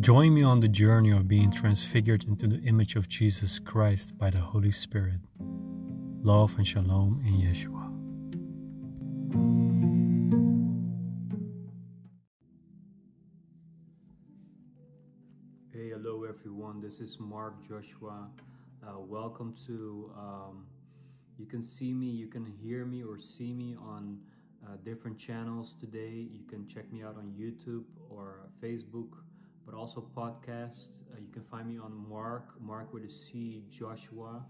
Join me on the journey of being transfigured into the image of Jesus Christ by the Holy Spirit. Love and shalom in Yeshua. Hey, hello everyone. This is Marc Joshua. Uh, welcome to. Um, you can see me, you can hear me, or see me on uh, different channels today. You can check me out on YouTube or Facebook but also podcasts. Uh, you can find me on Marc, Marc with a C, Joshua.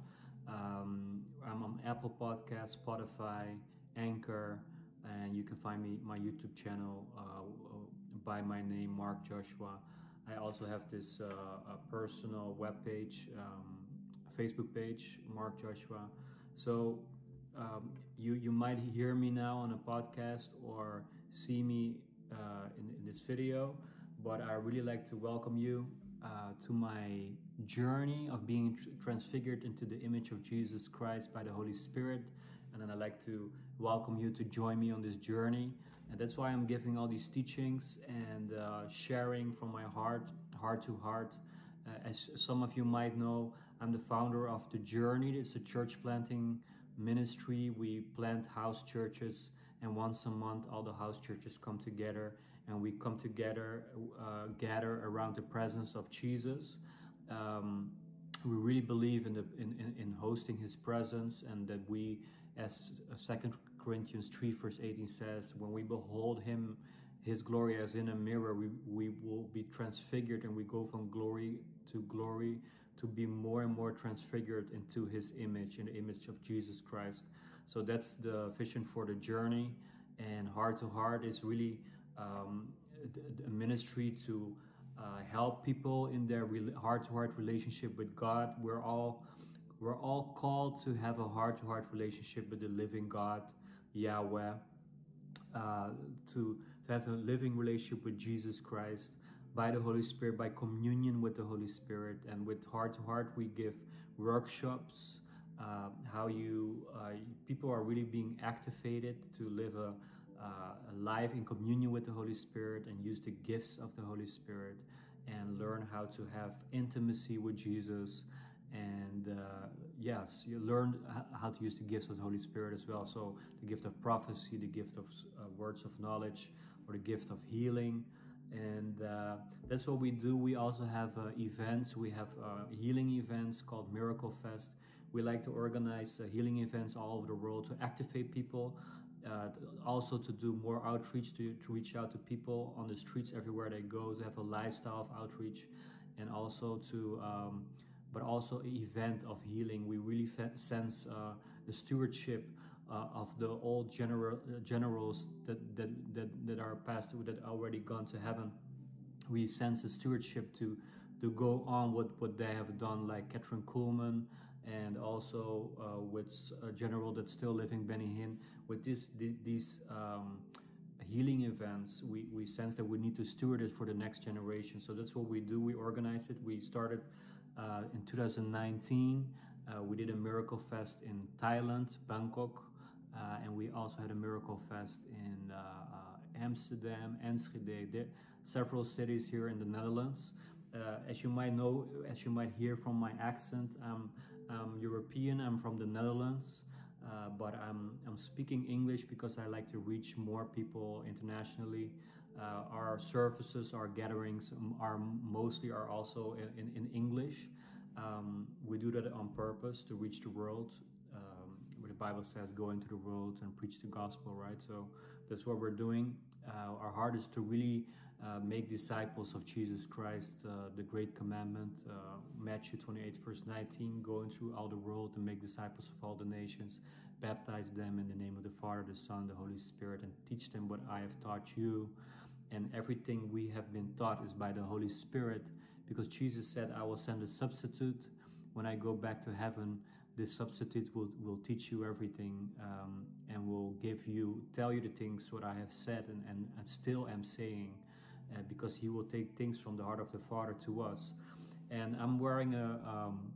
Um, I'm on Apple Podcasts, Spotify, Anchor, and you can find me my YouTube channel uh, by my name, Marc Joshua. I also have this uh, personal web page, um, Facebook page, Marc Joshua. So um, you you might hear me now on a podcast or see me uh, in, in this video but I really like to welcome you uh, to my journey of being tr- transfigured into the image of Jesus Christ by the Holy Spirit. And then I'd like to welcome you to join me on this journey. And that's why I'm giving all these teachings and uh, sharing from my heart, heart to heart. Uh, as some of you might know, I'm the founder of The Journey. It's a church planting ministry. We plant house churches, and once a month, all the house churches come together and we come together, uh, gather around the presence of Jesus. Um, we really believe in, the, in, in, in, hosting his presence and that we, as Second Corinthians 3 verse 18 says, when we behold him, his glory as in a mirror, we, we will be transfigured and we go from glory to glory to be more and more transfigured into his image, in the image of Jesus Christ. So that's the vision for the journey. And heart to heart is really um, a ministry to uh, help people in their heart-to-heart relationship with God. We're all we're all called to have a heart-to-heart relationship with the living God, Yahweh, uh, to to have a living relationship with Jesus Christ by the Holy Spirit, by communion with the Holy Spirit, and with heart-to-heart we give workshops. Uh, how you uh, people are really being activated to live a uh, life in communion with the Holy Spirit and use the gifts of the Holy Spirit and learn how to have intimacy with Jesus. And uh, yes, you learn how to use the gifts of the Holy Spirit as well. So, the gift of prophecy, the gift of uh, words of knowledge, or the gift of healing. And uh, that's what we do. We also have uh, events. We have uh, healing events called Miracle Fest. We like to organize healing events all over the world to activate people uh, also to do more outreach to, to reach out to people on the streets everywhere they go. To have a lifestyle of outreach and also to um, but also event of healing. We really sense uh, the stewardship uh, of the old general uh, generals that, that that that are passed that already gone to heaven. We sense a stewardship to to go on what what they have done like Kathryn Kuhlman and also uh, with a general that's still living Benny Hinn with this, these um, healing events, we, we sense that we need to steward it for the next generation. So that's what we do. We organize it. We started uh, in 2019. Uh, we did a miracle fest in Thailand, Bangkok, uh, and we also had a miracle fest in uh, uh, Amsterdam, Enschede, there, several cities here in the Netherlands. Uh, as you might know, as you might hear from my accent, I'm, I'm European. I'm from the Netherlands. Uh, but I'm, I'm speaking English because I like to reach more people internationally. Uh, our services, our gatherings are mostly are also in, in, in English. Um, we do that on purpose to reach the world. Um, where the Bible says, go into the world and preach the gospel, right? So that's what we're doing. Uh, our heart is to really uh, make disciples of Jesus Christ, uh, the great commandment, uh, Matthew 28, verse 19, going through all the world and make disciples of all the nations, baptize them in the name of the Father, the Son, the Holy Spirit, and teach them what I have taught you. And everything we have been taught is by the Holy Spirit, because Jesus said, I will send a substitute. When I go back to heaven, this substitute will, will teach you everything um, and will give you, tell you the things what I have said and, and, and still am saying uh, because he will take things from the heart of the Father to us. And I'm wearing a, um,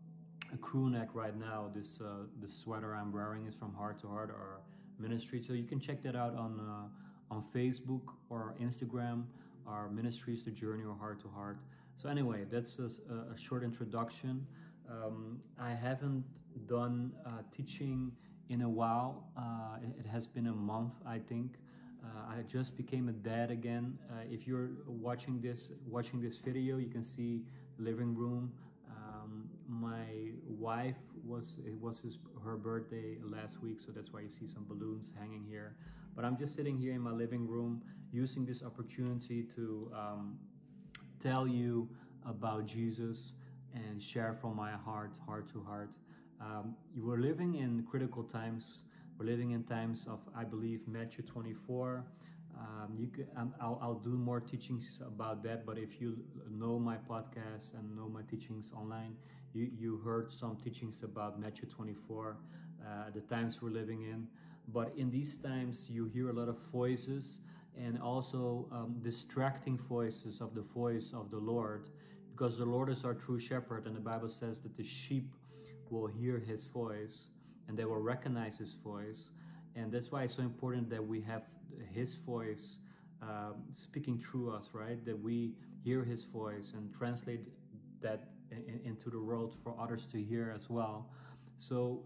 a crew neck right now. This uh, the sweater I'm wearing is from Heart to Heart, our ministry. So you can check that out on uh, on Facebook or Instagram. Our ministry is the Journey or Heart to Heart. So anyway, that's a, a short introduction. Um, I haven't done uh, teaching in a while. Uh, it, it, has been a month, I think. Uh, I just became a dad again. Uh, if you're watching this watching this video, you can see living room. Um, my wife was it was his, her birthday last week, so that's why you see some balloons hanging here. But I'm just sitting here in my living room, using this opportunity to um, tell you about Jesus and share from my heart, heart to heart. Um, we're living in critical times. We're living in times of, I believe, Matthew 24. Um, you um, I'll, I'll, do more teachings about that. But if you know my podcast and know my teachings online, you, you heard some teachings about Matthew 24, uh, the times we're living in. But in these times, you hear a lot of voices and also um, distracting voices of the voice of the Lord, because the Lord is our true shepherd, and the Bible says that the sheep will hear his voice and they will recognize his voice. And that's why it's so important that we have his voice um, speaking through us, right? That we hear his voice and translate that in, into the world for others to hear as well. So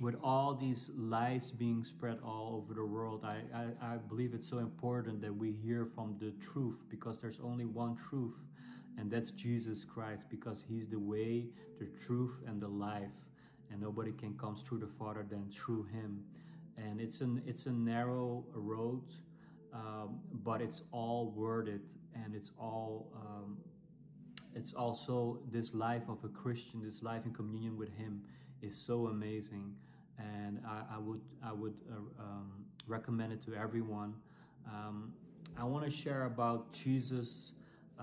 with all these lies being spread all over the world, I, I, I, believe it's so important that we hear from the truth because there's only one truth, and that's Jesus Christ, because He's the way, the truth, and the life, and nobody can come through the Father than through Him. And it's an it's a narrow road, um, but it's all worth it, and it's all um, it's also this life of a Christian, this life in communion with Him is so amazing and I, I would I would uh, um, recommend it to everyone. Um, I want to share about Jesus, uh,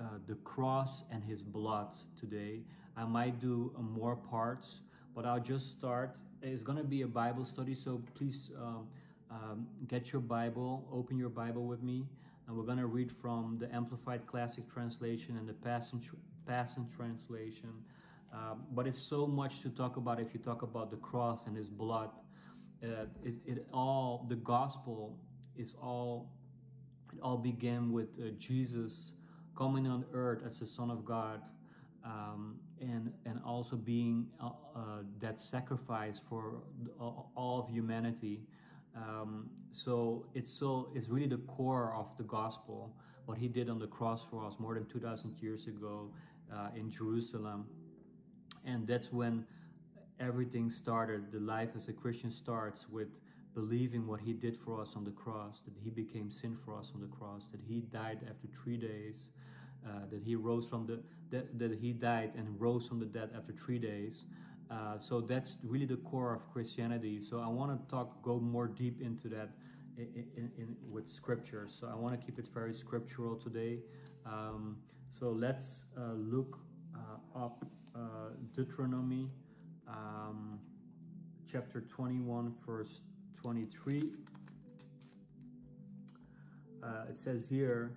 uh, the cross and His blood today. I might do uh, more parts, but I'll just start. It's going to be a Bible study, so please um, um, get your Bible, open your Bible with me, and we're going to read from the Amplified Classic Translation and the Passion, Passion Translation. Um, but it's so much to talk about if you talk about the cross and his blood. Uh, it, it, all the gospel is all it all began with uh, Jesus coming on earth as the Son of God, um, and and also being uh, uh that sacrifice for all of humanity. Um, so it's so it's really the core of the gospel. What he did on the cross for us more than two thousand years ago uh, in Jerusalem and that's when everything started. The life as a Christian starts with believing what he did for us on the cross, that he became sin for us on the cross, that he died after three days, uh, that he rose from the that, that he died and rose from the dead after three days. Uh, so that's really the core of Christianity. So I want to talk, go more deep into that in, in, in, with scripture. So I want to keep it very scriptural today. Um, so let's uh, look uh, up uh, Deuteronomy um, chapter 21, verse 23. Uh, it says here,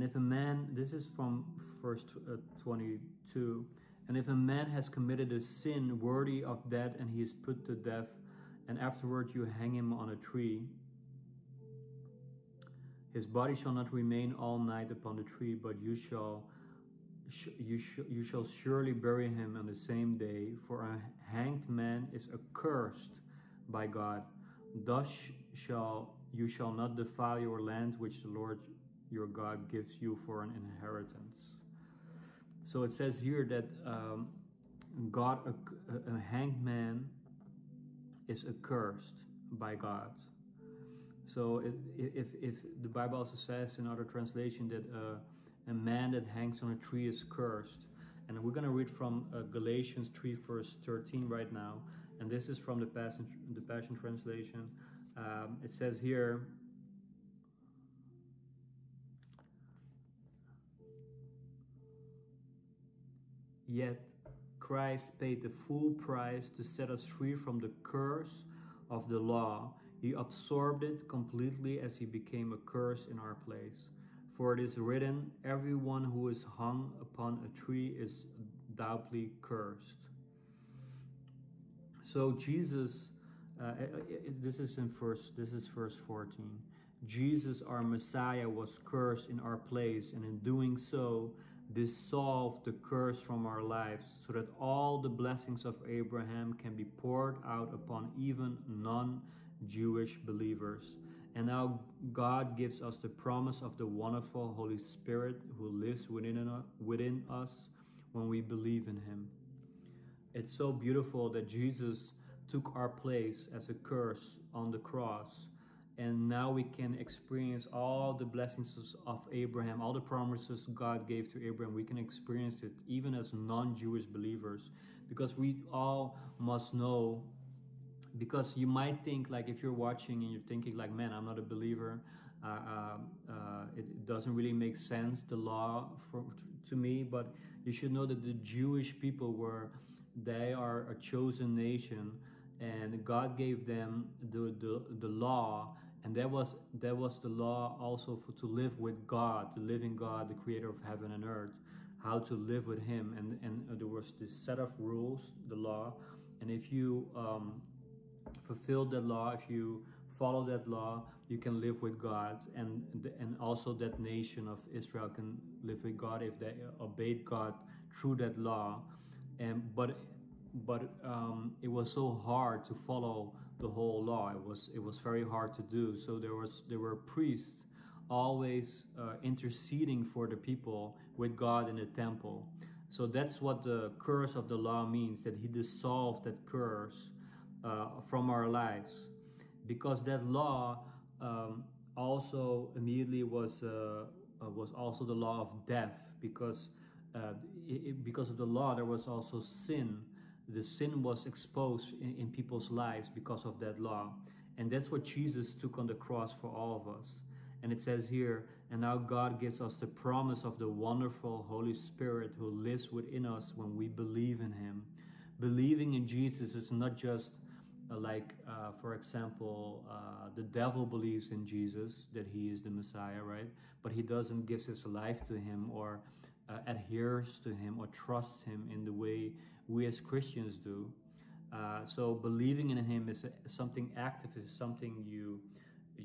And if a man, this is from verse uh, 22, and if a man has committed a sin worthy of death and he is put to death, and afterward you hang him on a tree, his body shall not remain all night upon the tree, but you shall you, sh you shall surely bury him on the same day, for a hanged man is accursed by God. Thus shall you shall not defile your land which the Lord your God gives you for an inheritance. So it says here that um, God, a, a hanged man, is accursed by God. So if, if, if the Bible also says in other translation that uh, a man that hangs on a tree is cursed, and we're going to read from uh, Galatians 3 verse 13 right now, and this is from the Passion, the Passion Translation. Um, it says here, Yet Christ paid the full price to set us free from the curse of the law he absorbed it completely as he became a curse in our place. For it is written, Everyone who is hung upon a tree is doubly cursed. So Jesus uh, it, it, this is in verse this is verse 14 jesus our messiah was cursed in our place and in doing so dissolved the curse from our lives so that all the blessings of abraham can be poured out upon even non-jewish believers and now god gives us the promise of the wonderful holy spirit who lives within, within us when we believe in him it's so beautiful that jesus took our place as a curse on the cross. And now we can experience all the blessings of Abraham, all the promises God gave to Abraham. We can experience it even as non Jewish believers because we all must know. Because you might think, like, if you're watching and you're thinking, like, man, I'm not a believer, uh, uh, uh, it doesn't really make sense, the law for, to me, but you should know that the Jewish people were, they are a chosen nation and God gave them the, the, the law and that was that was the law also for to live with God, the living God, the creator of heaven and earth, how to live with him. And, and there was this set of rules, the law, and if you um, fulfill that law, if you follow that law, you can live with God. And and also that nation of Israel can live with God if they obeyed God through that law. And but but um, it was so hard to follow the whole law. It was it was very hard to do. So there was there were priests always uh, interceding for the people with God in the temple. So that's what the curse of the law means. That He dissolved that curse uh, from our lives, because that law um, also immediately was uh, uh was also the law of death. Because uh, it, because of the law, there was also sin the sin was exposed in, in people's lives because of that law. And that's what Jesus took on the cross for all of us. And it says here, and now God gives us the promise of the wonderful Holy Spirit who lives within us when we believe in Him. Believing in Jesus is not just uh, like, uh, for example, uh, the devil believes in Jesus, that He is the Messiah, right? But he doesn't give his life to Him or uh, adheres to him or trusts him in the way we as Christians do. Uh, so believing in him is something active, is something you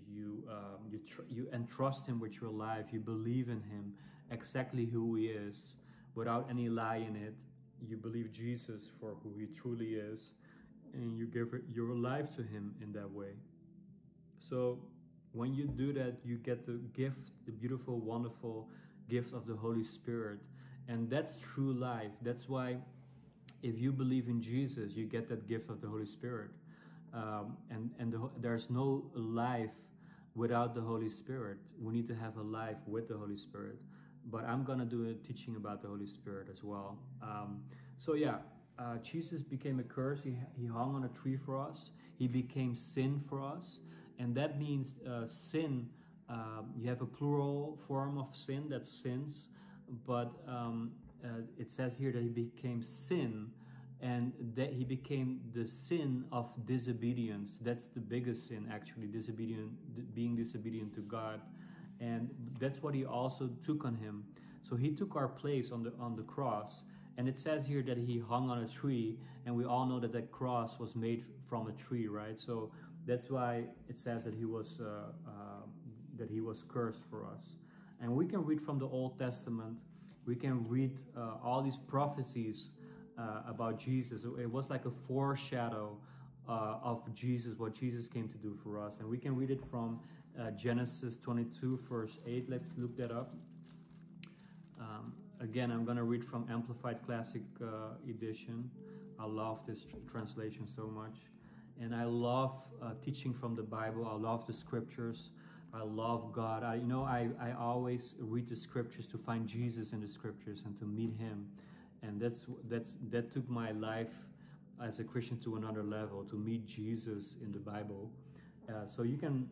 you um, you tr- you entrust him with your life. You believe in him exactly who he is, without any lie in it. You believe Jesus for who he truly is, and you give your life to him in that way. So when you do that, you get the gift, the beautiful, wonderful gift of the Holy Spirit. And that's true life. That's why if you believe in Jesus, you get that gift of the Holy Spirit. Um, and and the, there's no life without the Holy Spirit. We need to have a life with the Holy Spirit. But I'm to do a teaching about the Holy Spirit as well. Um, so, yeah, uh, Jesus became a curse. He, he hung on a tree for us, He became sin for us. And that means uh, sin um, you have a plural form of sin, that's sins, but um, uh, it says here that he became sin and that he became the sin of disobedience. That's the biggest sin, actually, disobedient, being disobedient to God. And that's what he also took on him. So he took our place on the on the cross. And it says here that he hung on a tree, and we all know that that cross was made from a tree, right? So that's why it says that he was uh, uh, that he was cursed for us. And we can read from the Old Testament, we can read uh, all these prophecies uh, about Jesus. It was like a foreshadow uh, of Jesus, what Jesus came to do for us. And we can read it from uh, Genesis 22, verse 8. Let's look that up. Um, again, I'm going to read from Amplified Classic uh, Edition. I love this tr translation so much. And I love uh, teaching from the Bible. I love the scriptures. I love God. I, you know, I, I always read the scriptures to find Jesus in the scriptures and to meet Him, and that's that's that took my life as a Christian to another level to meet Jesus in the Bible. Uh, so you can.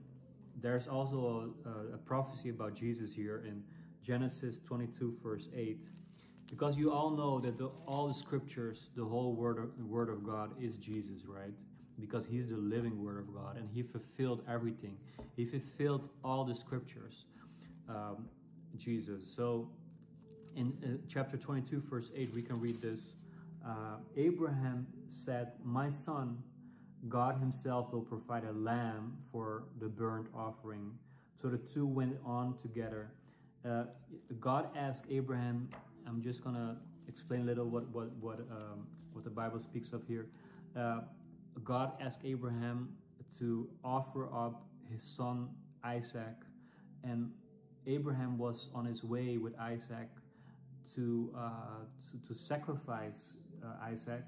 There's also a, a prophecy about Jesus here in Genesis 22, verse 8 because you all know that the, all the scriptures, the whole word of, word of God is Jesus, right? Because he's the living word of God and he fulfilled everything. He fulfilled all the scriptures, um, Jesus. So in uh, chapter 22, verse 8, we can read this. Uh, Abraham said, My son, God himself will provide a lamb for the burnt offering. So the two went on together. Uh, God asked Abraham, I'm just going to explain a little what, what, what, um, what the Bible speaks of here. Uh, God asked Abraham to offer up his son Isaac, and Abraham was on his way with Isaac to, uh, to, to, sacrifice uh, Isaac,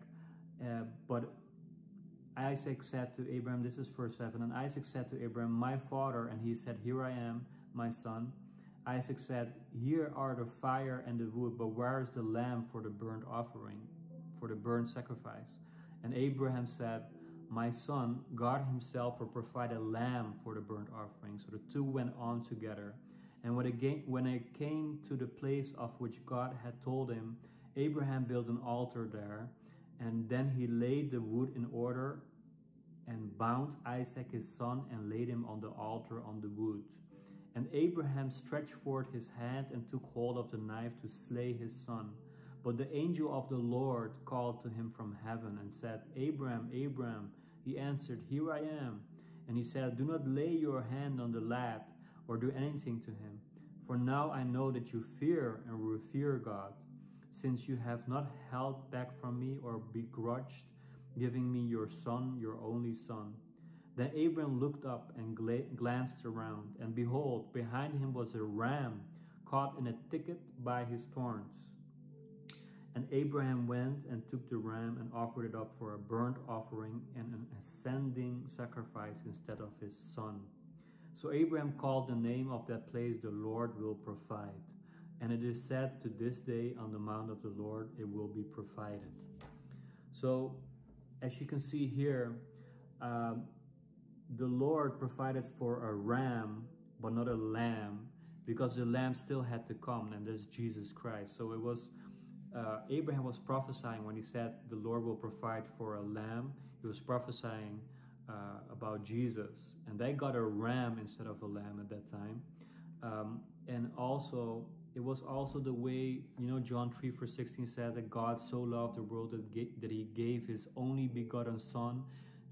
uh, but Isaac said to Abraham, this is verse 7, and Isaac said to Abraham, my father, and he said, here I am, my son. Isaac said, here are the fire and the wood, but where is the lamb for the burnt offering, for the burnt sacrifice? And Abraham said, my son, God himself will provide a lamb for the burnt offering. So the two went on together. And when it, when came to the place of which God had told him, Abraham built an altar there and then he laid the wood in order and bound Isaac his son and laid him on the altar on the wood. And Abraham stretched forth his hand and took hold of the knife to slay his son. But the angel of the Lord called to him from heaven and said, Abraham, Abraham. He answered, Here I am. And he said, Do not lay your hand on the lad or do anything to him. For now I know that you fear and revere God since you have not held back from me or begrudged giving me your son, your only son. Then Abram looked up and gla glanced around, and behold, behind him was a ram caught in a thicket by his thorns. And Abraham went and took the ram and offered it up for a burnt offering and an ascending sacrifice instead of his son. So Abraham called the name of that place, The Lord will provide. And it is said to this day on the mount of the Lord, it will be provided. So, as you can see here, um, the Lord provided for a ram, but not a lamb, because the lamb still had to come, and that's Jesus Christ. So it was, uh, Abraham was prophesying when he said the Lord will provide for a lamb. He was prophesying uh, about Jesus, and they got a ram instead of a lamb at that time. Um, and also it was also the way, you know, John 3 verse 16 says that God so loved the world that, that he gave his only begotten Son,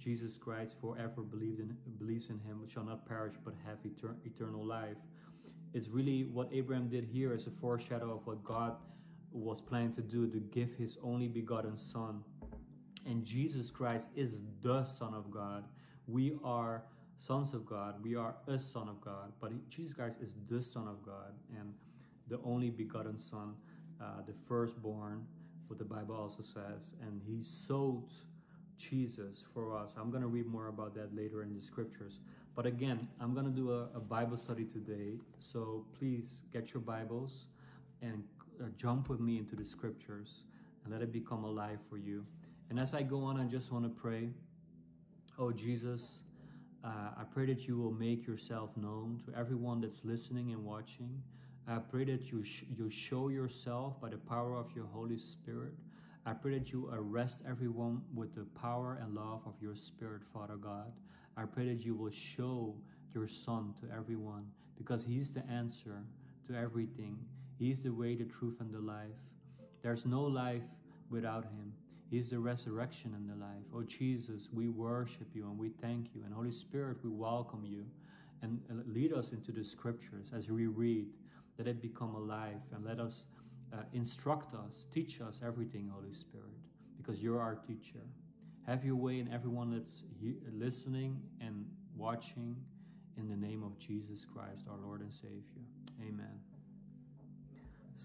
Jesus Christ, forever believed in, believes in him, shall not perish but have etern eternal life. It's really what Abraham did here is a foreshadow of what God was planning to do to give his only begotten Son. And Jesus Christ is the Son of God. We are sons of God. We are a son of God. But Jesus Christ is the Son of God. And the only begotten Son, uh, the firstborn, what the Bible also says. And he sold Jesus for us. I'm going to read more about that later in the scriptures. But again, I'm going to do a, a Bible study today. So please get your Bibles and jump with me into the scriptures and let it become alive for you. And as I go on, I just want to pray. Oh, Jesus, uh, I pray that you will make yourself known to everyone that's listening and watching. I pray that you, sh you show yourself by the power of your Holy Spirit. I pray that you arrest everyone with the power and love of your Spirit, Father God. I pray that you will show your Son to everyone because He's the answer to everything. He's the way, the truth, and the life. There's no life without Him. He's the resurrection and the life. Oh Jesus, we worship you and we thank you. And Holy Spirit, we welcome you and lead us into the scriptures as we read let it become alive and let us uh, instruct us, teach us everything, Holy Spirit, because you're our teacher. Have your way in everyone that's listening and watching in the name of Jesus Christ, our Lord and Savior. Amen.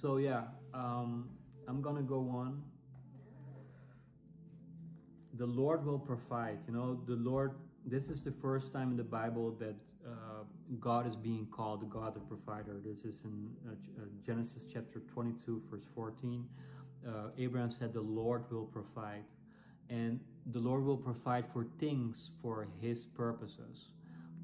So, yeah, um, I'm to go on. The Lord will provide. You know, the Lord, this is the first time in the Bible that uh, God is being called God the provider. This is in uh, uh, Genesis chapter 22, verse 14. Uh, Abraham said, The Lord will provide. And the Lord will provide for things for his purposes.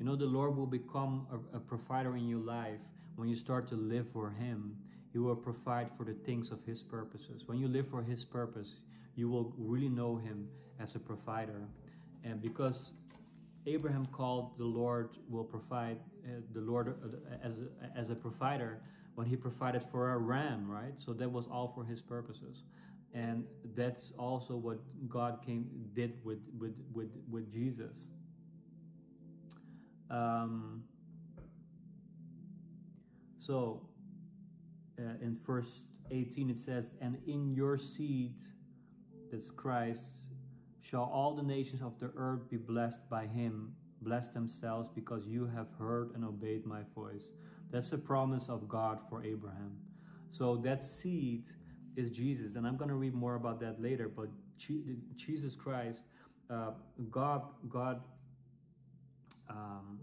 You know, the Lord will become a, a provider in your life when you start to live for him. He will provide for the things of his purposes. When you live for his purpose, you will really know him as a provider. And because Abraham called the Lord will provide uh, the Lord uh, as a, as a provider when he provided for a ram, right? So that was all for his purposes. and that's also what God came did with with with, with Jesus. Um, so uh, in verse 18 it says, And in your seed, that's Christ, shall all the nations of the earth be blessed by him, bless themselves because you have heard and obeyed my voice. That's the promise of God for Abraham. So that seed is Jesus, and I'm going to read more about that later. But Jesus Christ, uh, God, God um,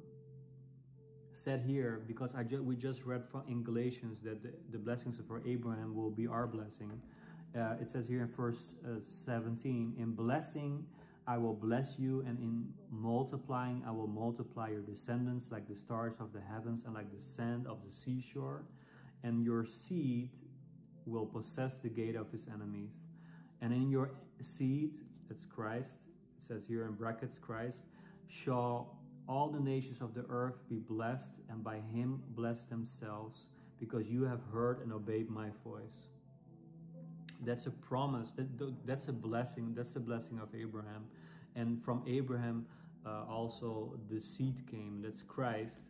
said here because I ju- we just read from in Galatians that the, the blessings for Abraham will be our blessing. Uh, it says here in verse uh, 17, in blessing I will bless you, and in multiplying I will multiply your descendants like the stars of the heavens and like the sand of the seashore, and your seed will possess the gate of his enemies. And in your seed, that's Christ, it says here in brackets, Christ, shall all the nations of the earth be blessed, and by him bless themselves, because you have heard and obeyed my voice. That's a promise. That, that's a blessing. That's the blessing of Abraham. And from Abraham, uh, also the seed came. That's Christ.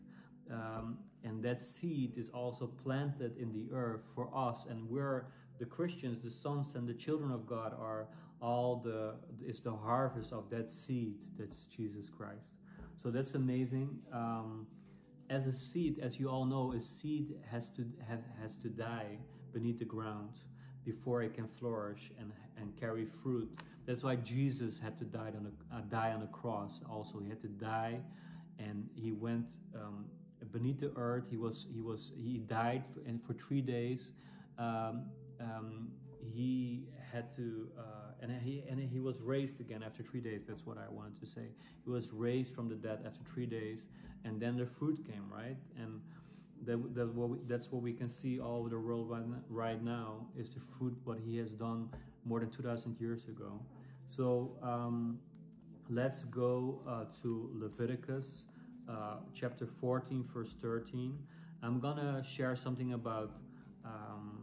Um, and that seed is also planted in the earth for us. And we're the Christians, the sons and the children of God are all the, is the harvest of that seed. That's Jesus Christ. So that's amazing. Um, as a seed, as you all know, a seed has to has, has to die beneath the ground before it can flourish and, and carry fruit. That's why Jesus had to die on a uh, die on the cross. Also, he had to die, and he went um, beneath the earth. He was he was he died for, and for three days. Um, um, he had to, uh, and he and he was raised again after three days. That's what I wanted to say. He was raised from the dead after three days, and then the fruit came, right? And that, that what we, that's what we can see all over the world right, right now is the fruit what he has done more than 2,000 years ago. So um, let's go uh, to Leviticus uh, chapter 14, verse 13. I'm gonna share something about um,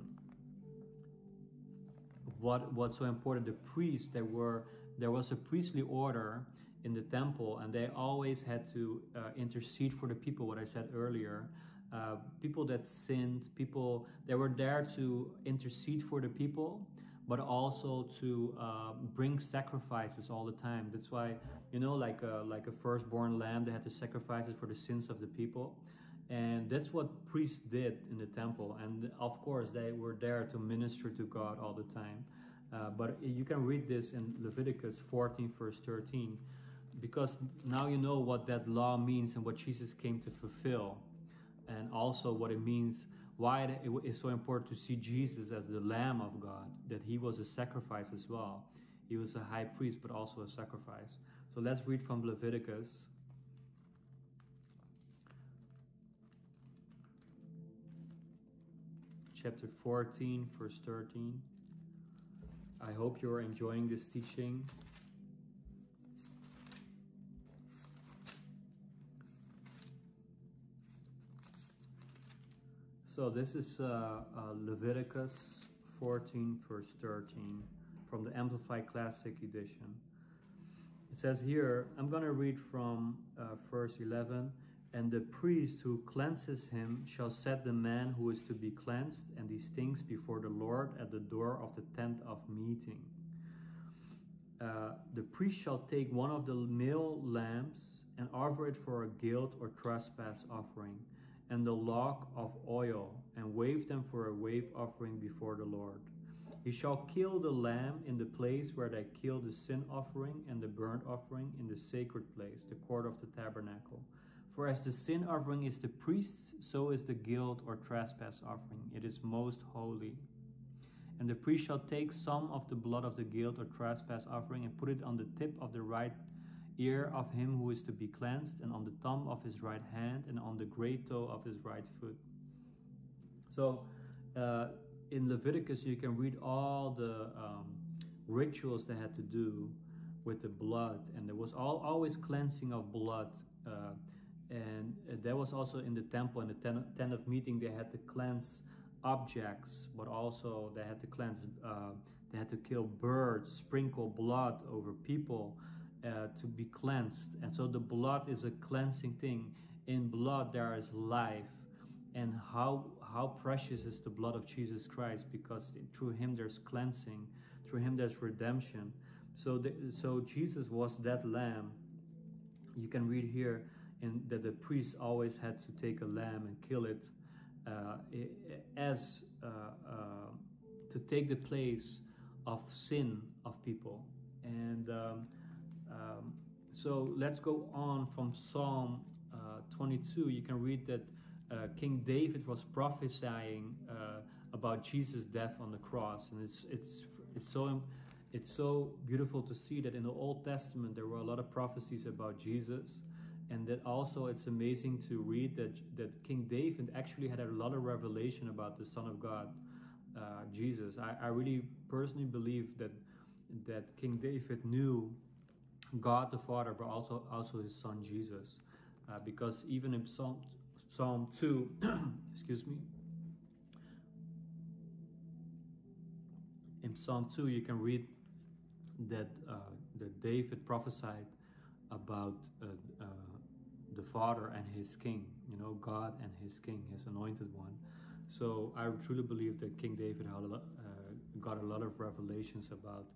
what what's so important the priests there were there was a priestly order in the temple and they always had to uh, intercede for the people what i said earlier. Uh, people that sinned people they were there to intercede for the people but also to uh, bring sacrifices all the time. That's why you know like a, like a firstborn lamb they had to sacrifice it for the sins of the people and that's what priests did in the temple. And of course, they were there to minister to God all the time. Uh, but you can read this in Leviticus 14, verse 13, because now you know what that law means and what Jesus came to fulfill, and also what it means, why it is so important to see Jesus as the Lamb of God, that he was a sacrifice as well. He was a high priest, but also a sacrifice. So let's read from Leviticus chapter 14, verse 13. I hope you're enjoying this teaching. So this is uh, uh, Leviticus 14, verse 13 from the Amplified Classic Edition. It says here, I'm going to read from uh, verse 11. And the priest who cleanses him shall set the man who is to be cleansed and these things before the Lord at the door of the tent of meeting. Uh, the priest shall take one of the male lambs and offer it for a guilt or trespass offering, and the lock of oil, and wave them for a wave offering before the Lord. He shall kill the lamb in the place where they kill the sin offering and the burnt offering in the sacred place, the court of the tabernacle for as the sin offering is the priest's, so is the guilt or trespass offering. It is most holy. And the priest shall take some of the blood of the guilt or trespass offering and put it on the tip of the right ear of him who is to be cleansed, and on the thumb of his right hand, and on the great toe of his right foot. So, uh, in Leviticus, you can read all the um, rituals they had to do with the blood, and there was all, always cleansing of blood. Uh, and uh, that was also in the temple in the tent, of meeting they had to cleanse objects but also they had to cleanse uh, They had to kill birds, sprinkle blood over people uh, to be cleansed. And so the blood is a cleansing thing. In blood there is life. And how how precious is the blood of Jesus Christ because through him there's cleansing, through him there's redemption. So the, so Jesus was that lamb. You can read here in that the priest always had to take a lamb and kill it uh, as uh, uh, to take the place of sin of people. And um, um, so let's go on from Psalm uh, 22. You can read that uh, King David was prophesying uh, about Jesus' death on the cross, and it's it's it's so it's so beautiful to see that in the Old Testament there were a lot of prophecies about Jesus, and that also it's amazing to read that that King David actually had a lot of revelation about the Son of God, uh, Jesus. I, I really personally believe that that King David knew God the Father, but also also His Son Jesus, uh, because even in Psalm Psalm 2, excuse me. In Psalm 2, you can read that, uh, that David prophesied about uh, uh, the Father and his King, you know, God and his King, his anointed one. So I truly believe that King David had a lot, uh, got a lot of revelations about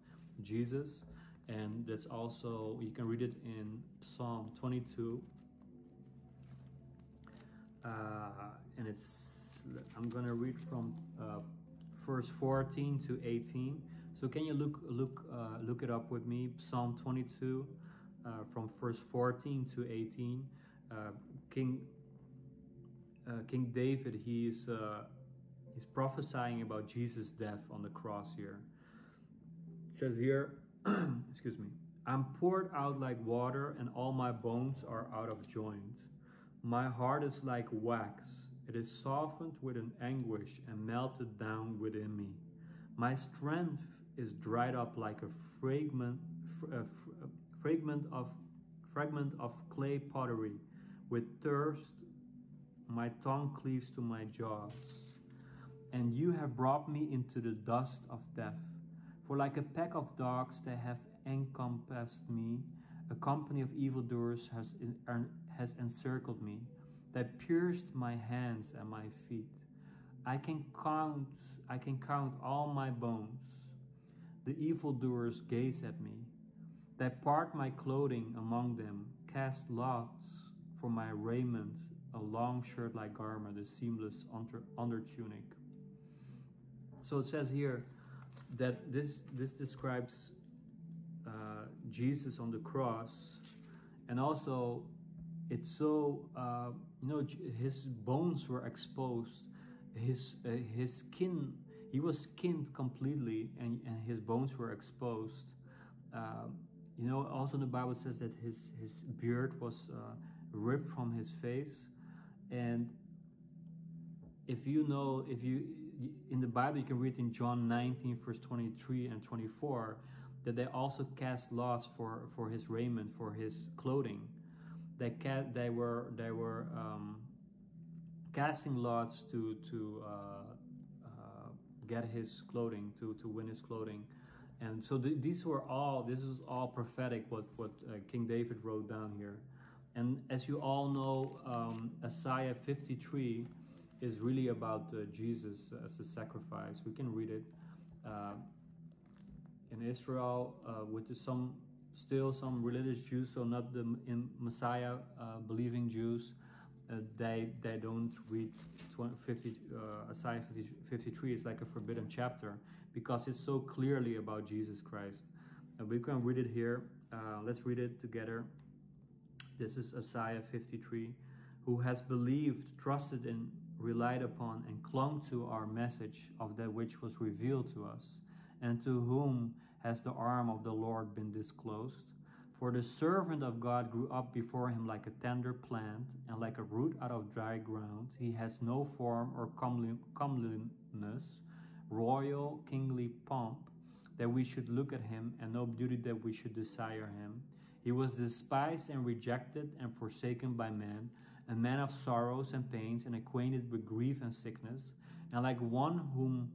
Jesus. And that's also, you can read it in Psalm 22, uh, and it's I'm gonna read from uh, verse 14 to 18. So can you look look uh, look it up with me? Psalm 22, uh, from verse 14 to 18. Uh, King uh, King David he he's he's prophesying about Jesus' death on the cross here. It says here, excuse me, I'm poured out like water, and all my bones are out of joint. My heart is like wax, it is softened with an anguish and melted down within me. My strength is dried up like a fragment, a fragment of fragment of clay pottery. With thirst, my tongue cleaves to my jaws. And you have brought me into the dust of death. For like a pack of dogs, they have encompassed me. A company of evildoers has has encircled me, that pierced my hands and my feet. I can count, I can count all my bones. The evildoers gaze at me. They part my clothing among them, cast lots for my raiment, a long shirt-like garment, a seamless under, under tunic. So it says here that this this describes uh, Jesus on the cross, and also it's so uh, you know his bones were exposed his uh, his skin he was skinned completely and, and his bones were exposed um, you know also the bible says that his his beard was uh, ripped from his face. And if you know if you in the bible you can read in john 19 verse 23 and 24 that they also cast lots for for his raiment for his clothing. They ca- they were they were um, casting lots to to uh, uh, get his clothing to to win his clothing, and so th- these were all this was all prophetic what what uh, King David wrote down here, and as you all know, um, Isaiah 53 is really about uh, Jesus as a sacrifice. We can read it. Uh, in Israel, uh, with some still some religious Jews, so not the in Messiah uh, believing Jews, uh, they they don't read 20, 50, uh, Isaiah 50, 53. It's like a forbidden chapter because it's so clearly about Jesus Christ. We can read it here. Let's read it together. This is Isaiah 53. Who has believed, trusted in, relied upon, and clung to our message of that which was revealed to us, and to whom has the arm of the Lord been disclosed? For the servant of God grew up before him like a tender plant, and like a root out of dry ground. He has no form or comeliness, royal, kingly pomp, that we should look at him, and no beauty that we should desire him. He was despised and rejected and forsaken by men, a man of sorrows and pains, and acquainted with grief and sickness, and like one whom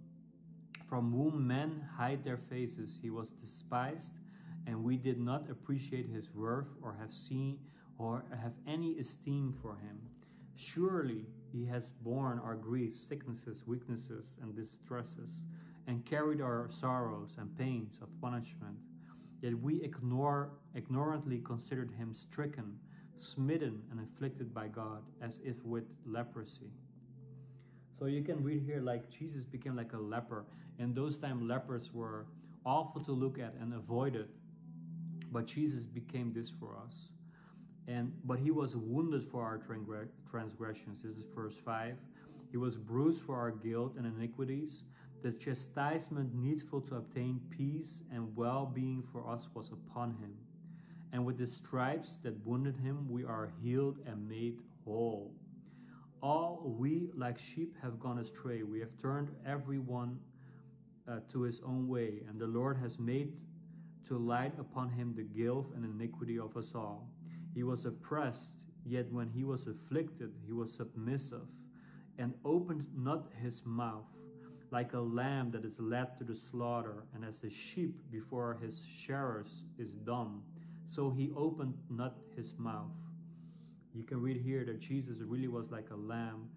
from whom men hide their faces. He was despised, and we did not appreciate his worth or have seen or have any esteem for him. Surely he has borne our griefs, sicknesses, weaknesses, and distresses, and carried our sorrows and pains of punishment. Yet we ignore, ignorantly considered him stricken, smitten, and afflicted by God, as if with leprosy. So you can read here like Jesus became like a leper. In those times, lepers were awful to look at and avoided. But Jesus became this for us. And but he was wounded for our transgressions. This is verse 5. He was bruised for our guilt and iniquities. The chastisement needful to obtain peace and well-being for us was upon him. And with the stripes that wounded him, we are healed and made whole. All we like sheep have gone astray. We have turned every one uh, to his own way, and the Lord has made to light upon him the guilt and iniquity of us all. He was oppressed, yet when he was afflicted, he was submissive, and opened not his mouth. Like a lamb that is led to the slaughter, and as a sheep before his shearers is dumb, so he opened not his mouth. You can read here that Jesus really was like a lamb.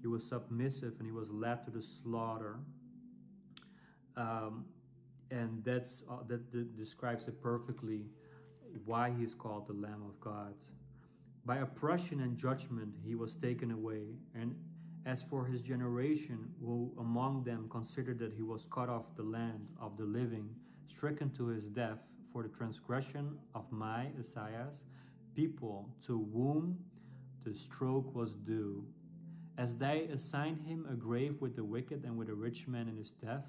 He was submissive and he was led to the slaughter. Um, and that's uh, that, that describes it perfectly why he's called the Lamb of God. By oppression and judgment he was taken away, and as for his generation, who among them considered that he was cut off the land of the living, stricken to his death for the transgression of my Isaiah's, people to whom the stroke was due. As they assigned him a grave with the wicked and with a rich man in his death,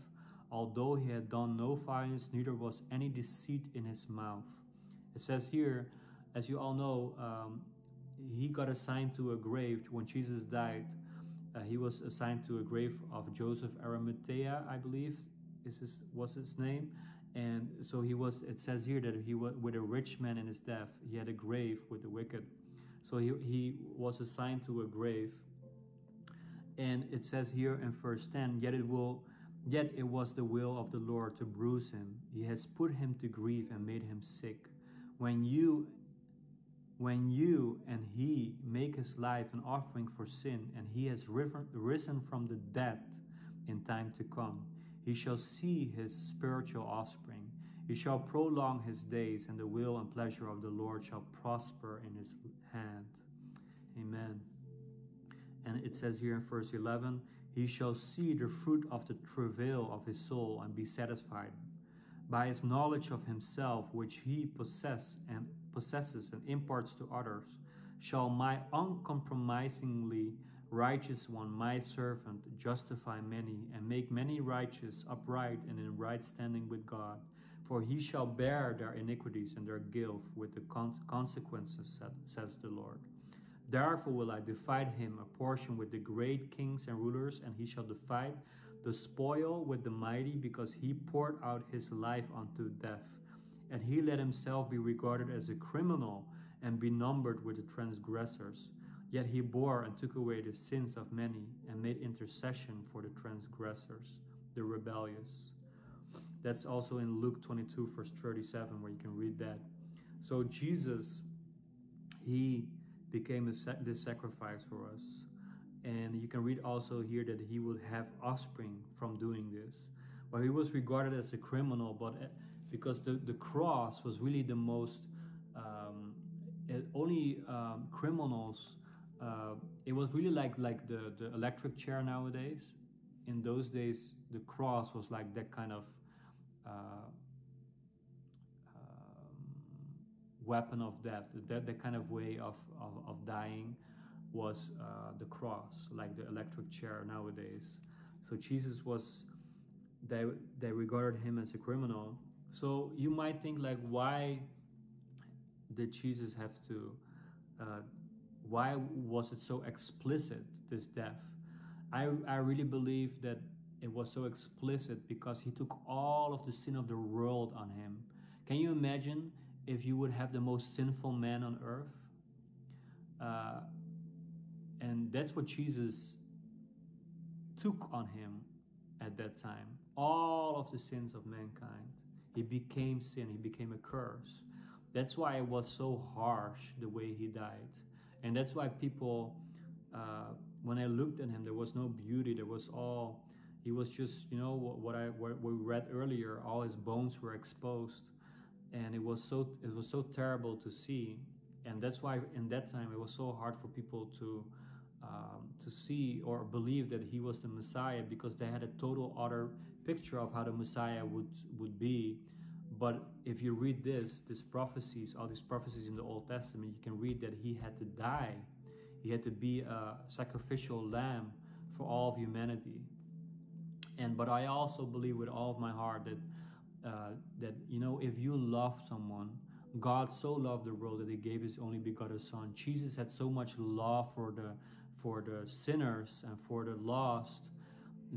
although he had done no violence, neither was any deceit in his mouth. It says here, as you all know, um, he got assigned to a grave when Jesus died. Uh, he was assigned to a grave of Joseph Arimathea, I believe, is his, was his name. And so he was, it says here that he was with a rich man in his death. He had a grave with the wicked. So he, he was assigned to a grave. And it says here in verse 10, yet it will yet it was the will of the Lord to bruise him. He has put him to grief and made him sick. When you when you and he make his life an offering for sin, and he has risen from the dead in time to come, he shall see his spiritual offspring. He shall prolong his days, and the will and pleasure of the Lord shall prosper in his hand. Amen. And it says here in verse 11, He shall see the fruit of the travail of his soul and be satisfied by his knowledge of himself, which he possess and possesses and imparts to others, shall my uncompromisingly righteous one, my servant, justify many, and make many righteous, upright, and in right standing with God. For he shall bear their iniquities and their guilt with the con- consequences, says the Lord. Therefore will I divide him a portion with the great kings and rulers, and he shall divide the spoil with the mighty, because he poured out his life unto death. And he let himself be regarded as a criminal and be numbered with the transgressors. Yet he bore and took away the sins of many and made intercession for the transgressors, the rebellious. That's also in Luke 22, verse 37, where you can read that. So Jesus, he became this sacrifice for us. And you can read also here that he would have offspring from doing this. But he was regarded as a criminal, but because the, the cross was really the most, um, only um, criminals uh, it was really like like the the electric chair nowadays. In those days, the cross was like that kind of uh, um, weapon of death. That that kind of way of of, of dying was uh, the cross, like the electric chair nowadays. So Jesus was they they regarded him as a criminal. So you might think like, why did Jesus have to uh, why was it so explicit, this death? I, I really believe that it was so explicit because he took all of the sin of the world on him. Can you imagine if you would have the most sinful man on earth? Uh, and that's what Jesus took on him at that time. all of the sins of mankind. He became sin, he became a curse. That's why it was so harsh the way he died. And that's why people, uh, when I looked at him, there was no beauty. There was all, he was just, you know, what, what I what we read earlier. All his bones were exposed, and it was so it was so terrible to see. And that's why in that time it was so hard for people to um, to see or believe that he was the Messiah because they had a total other picture of how the Messiah would would be. But if you read this, these prophecies, all these prophecies in the Old Testament, you can read that he had to die. He had to be a sacrificial lamb for all of humanity. And but I also believe with all of my heart that uh, that you know if you love someone, God so loved the world that He gave His only begotten Son. Jesus had so much love for the for the sinners and for the lost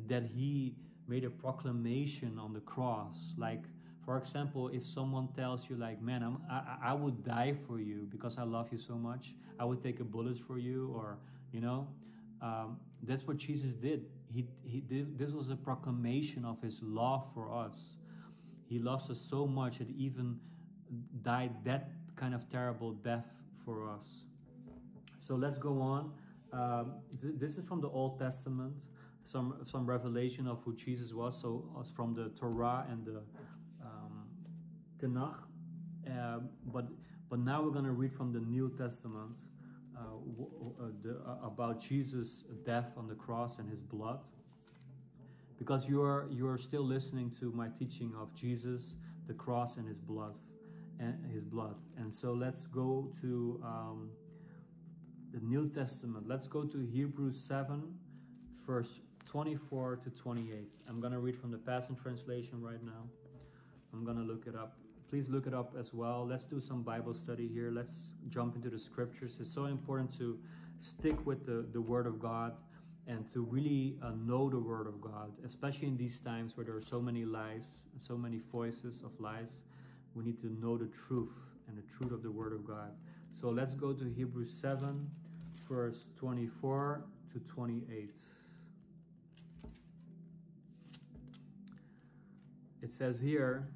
that He made a proclamation on the cross. Like for example, if someone tells you like, "Man, I'm, I I would die for you because I love you so much. I would take a bullet for you," or you know, um, that's what Jesus did. He, he did, this was a proclamation of his love for us. He loves us so much that even died that kind of terrible death for us. So let's go on. Um, th this is from the Old Testament, some some revelation of who Jesus was. So uh, from the Torah and the um, Tanakh. Uh, but but now we're to read from the New Testament. Uh, uh, the, uh, about Jesus' death on the cross and his blood. Because you are you are still listening to my teaching of Jesus, the cross, and his blood, and his blood. And so let's go to um, the New Testament. Let's go to Hebrews seven, verse twenty-four to twenty-eight. I'm gonna read from the Passion Translation right now. I'm gonna look it up please look it up as well. Let's do some Bible study here. Let's jump into the scriptures. It's so important to stick with the, the Word of God and to really uh, know the Word of God, especially in these times where there are so many lies, so many voices of lies. We need to know the truth and the truth of the Word of God. So let's go to Hebrews 7, verse 24 to 28. It says here,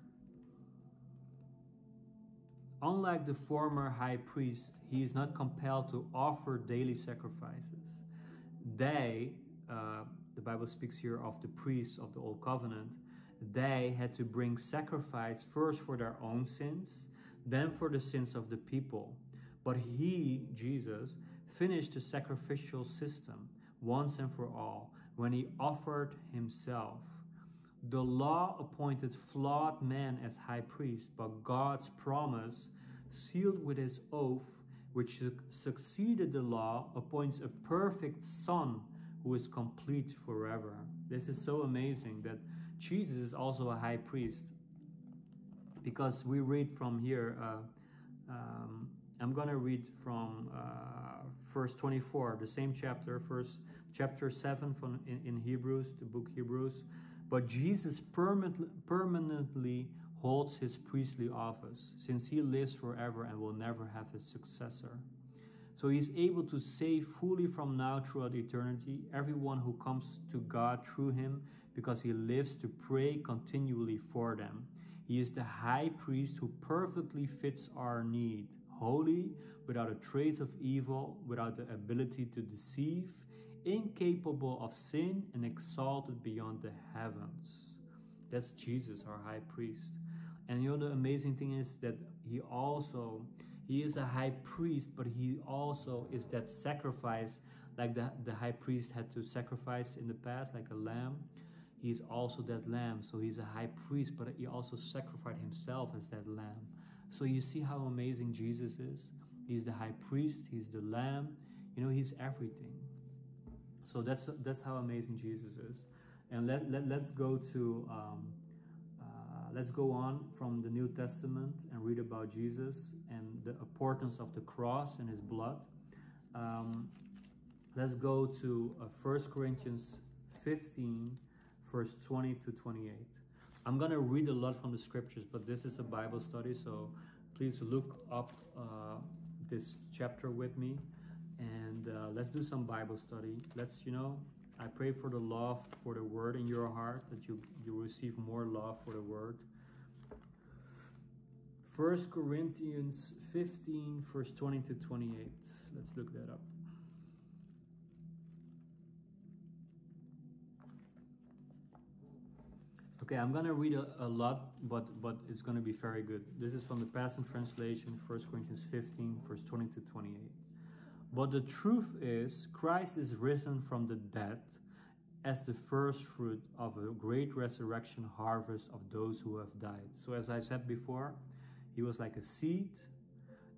Unlike the former high priest, he is not compelled to offer daily sacrifices. They, uh, the Bible speaks here of the priests of the Old Covenant, they had to bring sacrifice first for their own sins, then for the sins of the people. But he, Jesus, finished the sacrificial system once and for all when he offered himself. The law appointed flawed man as high priest, but God's promise, sealed with his oath, which succeeded the law, appoints a perfect son who is complete forever. This is so amazing that Jesus is also a high priest. Because we read from here, uh, um, I'm going to read from uh, verse 24, the same chapter, first chapter 7 from in, in Hebrews, the book Hebrews. But Jesus permanently holds his priestly office, since he lives forever and will never have a successor. So he is able to save fully from now throughout eternity everyone who comes to God through him, because he lives to pray continually for them. He is the high priest who perfectly fits our need, holy, without a trace of evil, without the ability to deceive, incapable of sin and exalted beyond the heavens. That's Jesus, our high priest. And you know the amazing thing is that he also he is a high priest, but he also is that sacrifice like the, the high priest had to sacrifice in the past, like a lamb. He's also that lamb. So he's a high priest, but he also sacrificed himself as that lamb. So you see how amazing Jesus is? He's the high priest, he's the lamb, you know, he's everything. So that's that's how amazing Jesus is. And let, let, let's go to, um, uh, let's go on from the New Testament and read about Jesus and the importance of the cross and his blood. Um, let's go to uh, 1 Corinthians 15, verse 20 to 28. I'm going to read a lot from the scriptures, but this is a Bible study, so please look up uh, this chapter with me and uh, let's do some Bible study. Let's, you know, I pray for the love for the word in your heart, that you, you receive more love for the word. First Corinthians 15, verse 20 to 28. Let's look that up. Okay, I'm gonna read a, a, lot, but but it's gonna be very good. This is from the Passion Translation, 1 Corinthians 15, verse 20 to 28. But the truth is, Christ is risen from the dead as the first fruit of a great resurrection harvest of those who have died. So as I said before, he was like a seed,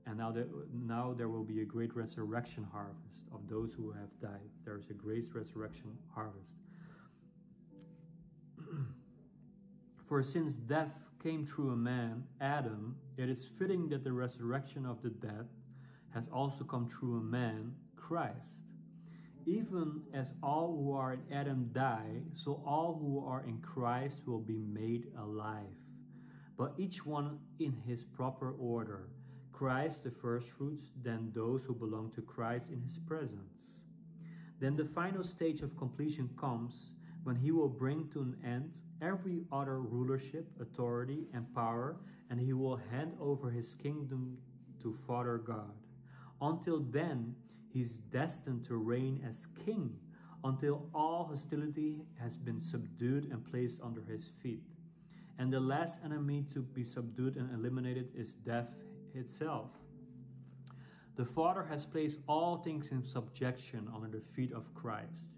and now there, now there will be a great resurrection harvest of those who have died. There is a great resurrection harvest. For since death came through a man, Adam, it is fitting that the resurrection of the dead has also come through a man, Christ. Even as all who are in Adam die, so all who are in Christ will be made alive. But each one in his proper order. Christ the firstfruits, then those who belong to Christ in his presence. Then the final stage of completion comes when he will bring to an end every other rulership, authority, and power, and he will hand over his kingdom to Father God. Until then, he's destined to reign as king until all hostility has been subdued and placed under his feet. And the last enemy to be subdued and eliminated is death itself. The Father has placed all things in subjection under the feet of Christ.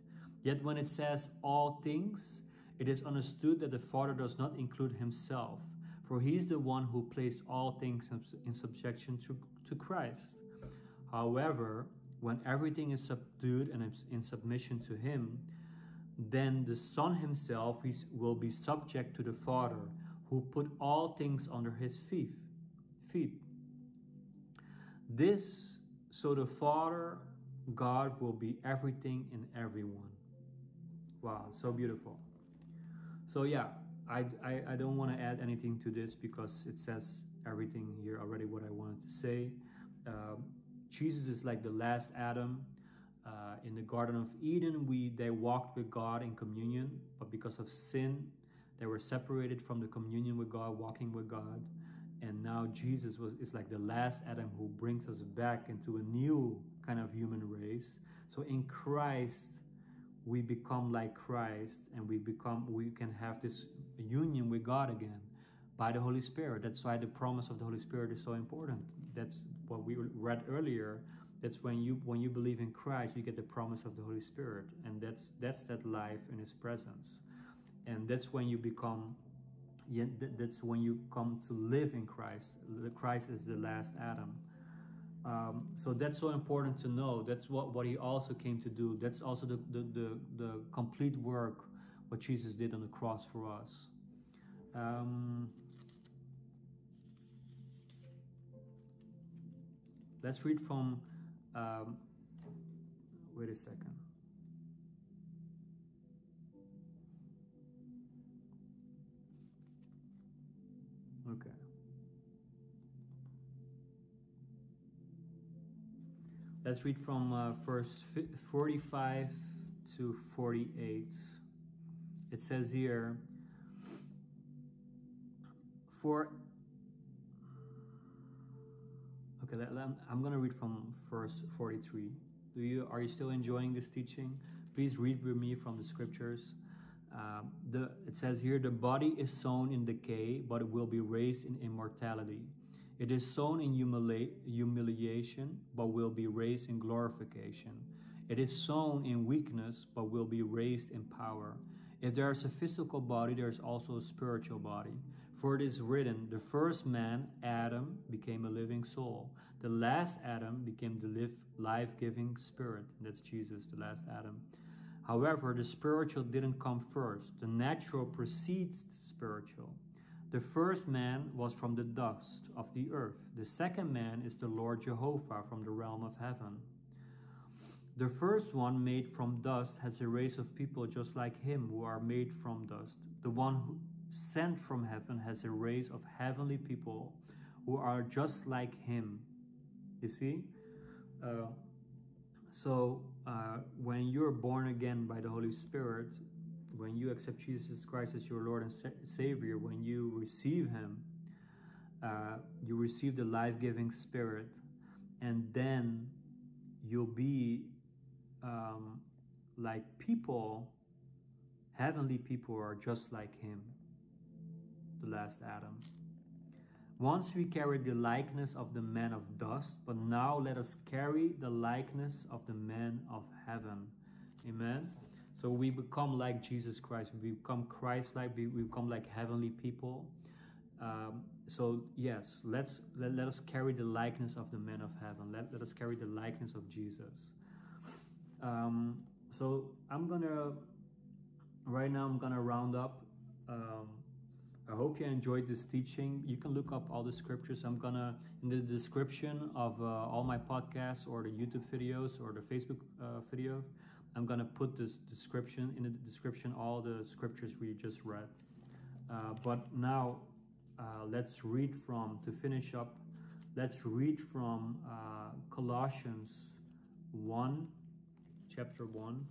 Yet when it says all things, it is understood that the Father does not include himself, for he is the one who placed all things in subjection to, to Christ. However, when everything is subdued and is in submission to him, then the Son himself will be subject to the Father, who put all things under his feet. feet. This, so the Father, God, will be everything in everyone. Wow, so beautiful. So yeah, I, I, I don't want to add anything to this because it says everything here already what I wanted to say. Um, Jesus is like the last Adam. Uh, in the Garden of Eden, we they walked with God in communion, but because of sin, they were separated from the communion with God, walking with God. And now Jesus was is like the last Adam who brings us back into a new kind of human race. So in Christ, we become like Christ and we become we can have this union with God again by the Holy Spirit. That's why the promise of the Holy Spirit is so important. That's what we read earlier. That's when you when you believe in Christ, you get the promise of the Holy Spirit, and that's that's that life in His presence, and that's when you become. Yeah, that's when you come to live in Christ. Christ is the last Adam um, so that's so important to know. That's what, what he also came to do. That's also the, the, the, the complete work what Jesus did on the cross for us. Um, let's read from, um, wait a second. Okay. Let's read from uh, verse 45 to 48. It says here, for okay, I'm going to read from verse 43. Do you are you still enjoying this teaching? Please read with me from the scriptures. Uh, the, it says here, the body is sown in decay, but it will be raised in immortality. It is sown in humili humiliation, but will be raised in glorification. It is sown in weakness, but will be raised in power. If there is a physical body, there is also a spiritual body. For it is written, the first man, Adam, became a living soul. The last Adam became the life giving spirit. That's Jesus, the last Adam. However, the spiritual didn't come first. The natural precedes the spiritual. The first man was from the dust of the earth. The second man is the Lord Jehovah from the realm of heaven. The first one made from dust has a race of people just like him who are made from dust. The one who sent from heaven has a race of heavenly people who are just like him. You see? Uh, So uh, when you're born again by the Holy Spirit, when you accept Jesus Christ as your Lord and Sa- Savior, when you receive Him, uh, you receive the life-giving Spirit, and then you'll be um, like people, heavenly people are just like Him, the last Adam. Once we carried the likeness of the man of dust, but now let us carry the likeness of the man of heaven. Amen. So we become like Jesus Christ. We become Christ-like. We, become like heavenly people. Um, so yes, let's let, let us carry the likeness of the man of heaven. Let, let us carry the likeness of Jesus. Um, so I'm gonna right now. I'm gonna round up. Um, I hope you enjoyed this teaching. You can look up all the scriptures. I'm gonna in the description of uh, all my podcasts or the YouTube videos or the Facebook uh, video. I'm gonna put this description in the description all the scriptures we just read. Uh, but now uh, let's read from to finish up. Let's read from uh, Colossians one, chapter one.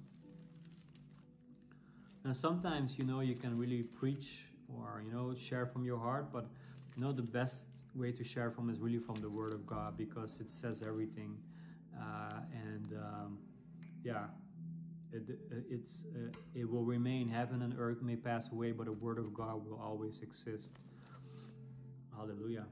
And sometimes you know you can really preach or you know share from your heart but you know the best way to share from is really from the word of god because it says everything uh, and um, yeah it, it's uh, it will remain. Heaven and earth may pass away but the word of god will always exist. Hallelujah.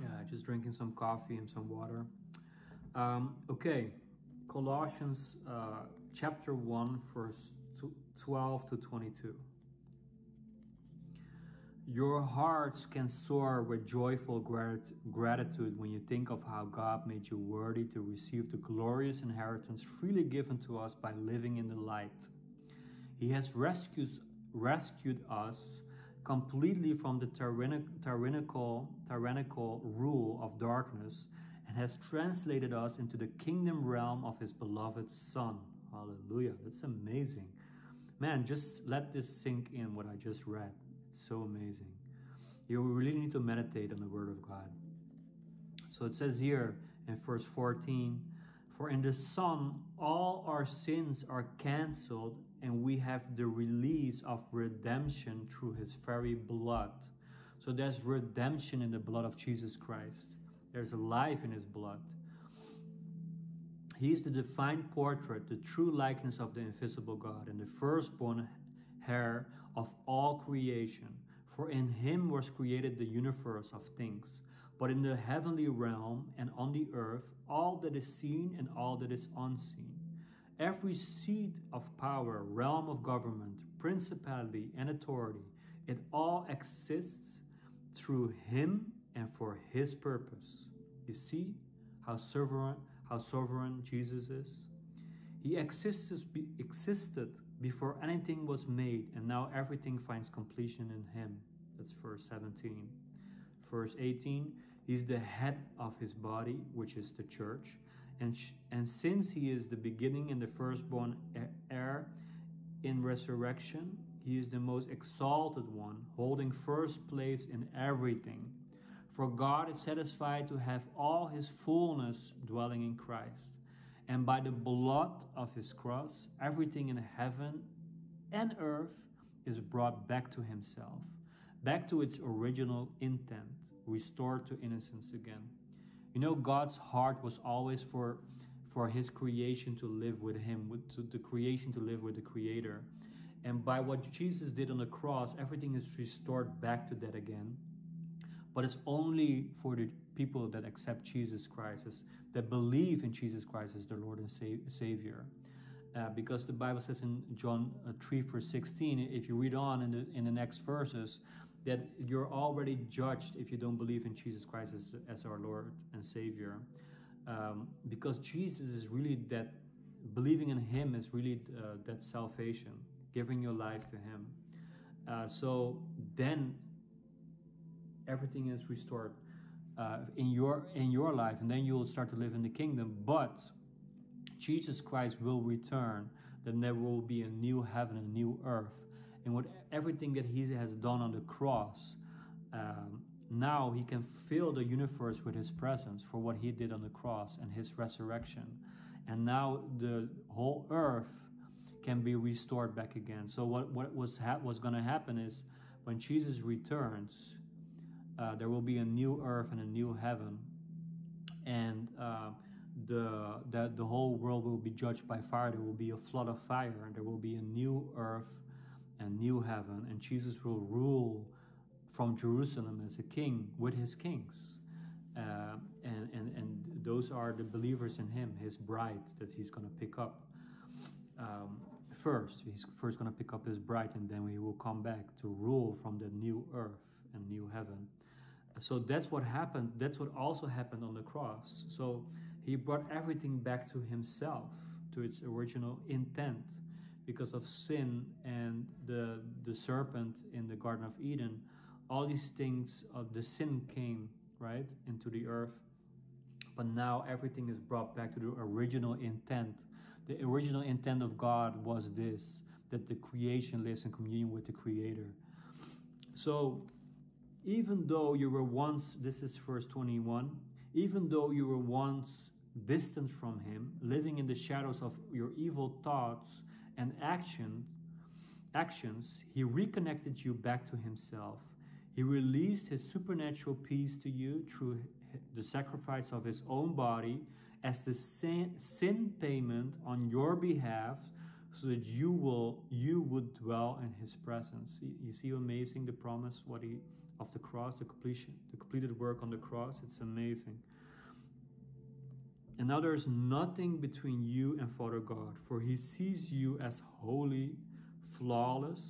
Yeah just drinking some coffee and some water. Um, okay Colossians uh, chapter 1, verse 12 to 22. Your hearts can soar with joyful grat gratitude when you think of how God made you worthy to receive the glorious inheritance freely given to us by living in the light. He has rescued, rescued us completely from the tyrannical, tyrannical rule of darkness and has translated us into the kingdom realm of his beloved Son. Hallelujah. That's amazing. Man, just let this sink in what I just read. It's so amazing. You really need to meditate on the Word of God. So it says here in verse 14 For in the Son all our sins are cancelled, and we have the release of redemption through his very blood. So there's redemption in the blood of Jesus Christ. There's a life in his blood. He is the divine portrait, the true likeness of the invisible God, and the firstborn heir of all creation. For in him was created the universe of things, but in the heavenly realm and on the earth, all that is seen and all that is unseen. Every seat of power, realm of government, principality, and authority, it all exists through him and for his purpose. You see how sovereign, how sovereign Jesus is? He existed, existed before anything was made, and now everything finds completion in him. That's verse 17. Verse 18, he's the head of his body, which is the church. And, and since he is the beginning and the firstborn heir in resurrection, he is the most exalted one, holding first place in everything. For God is satisfied to have all his fullness dwelling in Christ. And by the blood of his cross, everything in heaven and earth is brought back to himself, back to its original intent, restored to innocence again. You know, God's heart was always for, for his creation to live with him, with, to the creation to live with the Creator. And by what Jesus did on the cross, everything is restored back to that again but it's only for the people that accept Jesus Christ, as, that believe in Jesus Christ as their Lord and sa- Savior. Uh, because the Bible says in John uh, 3, verse 16, if you read on in the, in the next verses, that you're already judged if you don't believe in Jesus Christ as, as our Lord and Savior. Um, because Jesus is really that, believing in Him is really uh, that salvation, giving your life to Him. Uh, so then everything is restored uh, in your in your life, and then you'll start to live in the kingdom. But Jesus Christ will return. Then there will be a new heaven, a new earth, and with everything that He has done on the cross, um, now he can fill the universe with his presence for what he did on the cross and his resurrection. And now the whole earth can be restored back again. So what, what was ha- what's going to happen is when Jesus returns, uh, there will be a new earth and a new heaven, and uh, the, the the whole world will be judged by fire. There will be a flood of fire, and there will be a new earth and new heaven, and Jesus will rule from Jerusalem as a king with his kings. Uh, and, and, and those are the believers in him, his bride that he's going to pick up. Um, first, he's first going to pick up his bride, and then he will come back to rule from the new earth and new heaven. So that's what happened. That's what also happened on the cross. So he brought everything back to himself, to its original intent. Because of sin and the, the serpent in the Garden of Eden, all these things of the sin came right into the earth but now everything is brought back to the original intent the original intent of god was this that the creation lives in communion with the creator so even though you were once this is verse 21 even though you were once distant from him living in the shadows of your evil thoughts and action actions he reconnected you back to himself. He released his supernatural peace to you through the sacrifice of his own body as the sin, sin payment on your behalf so that you will you would dwell in his presence. You see amazing the promise what he of the cross the completion the completed work on the cross it's amazing and now there is nothing between you and father god for he sees you as holy flawless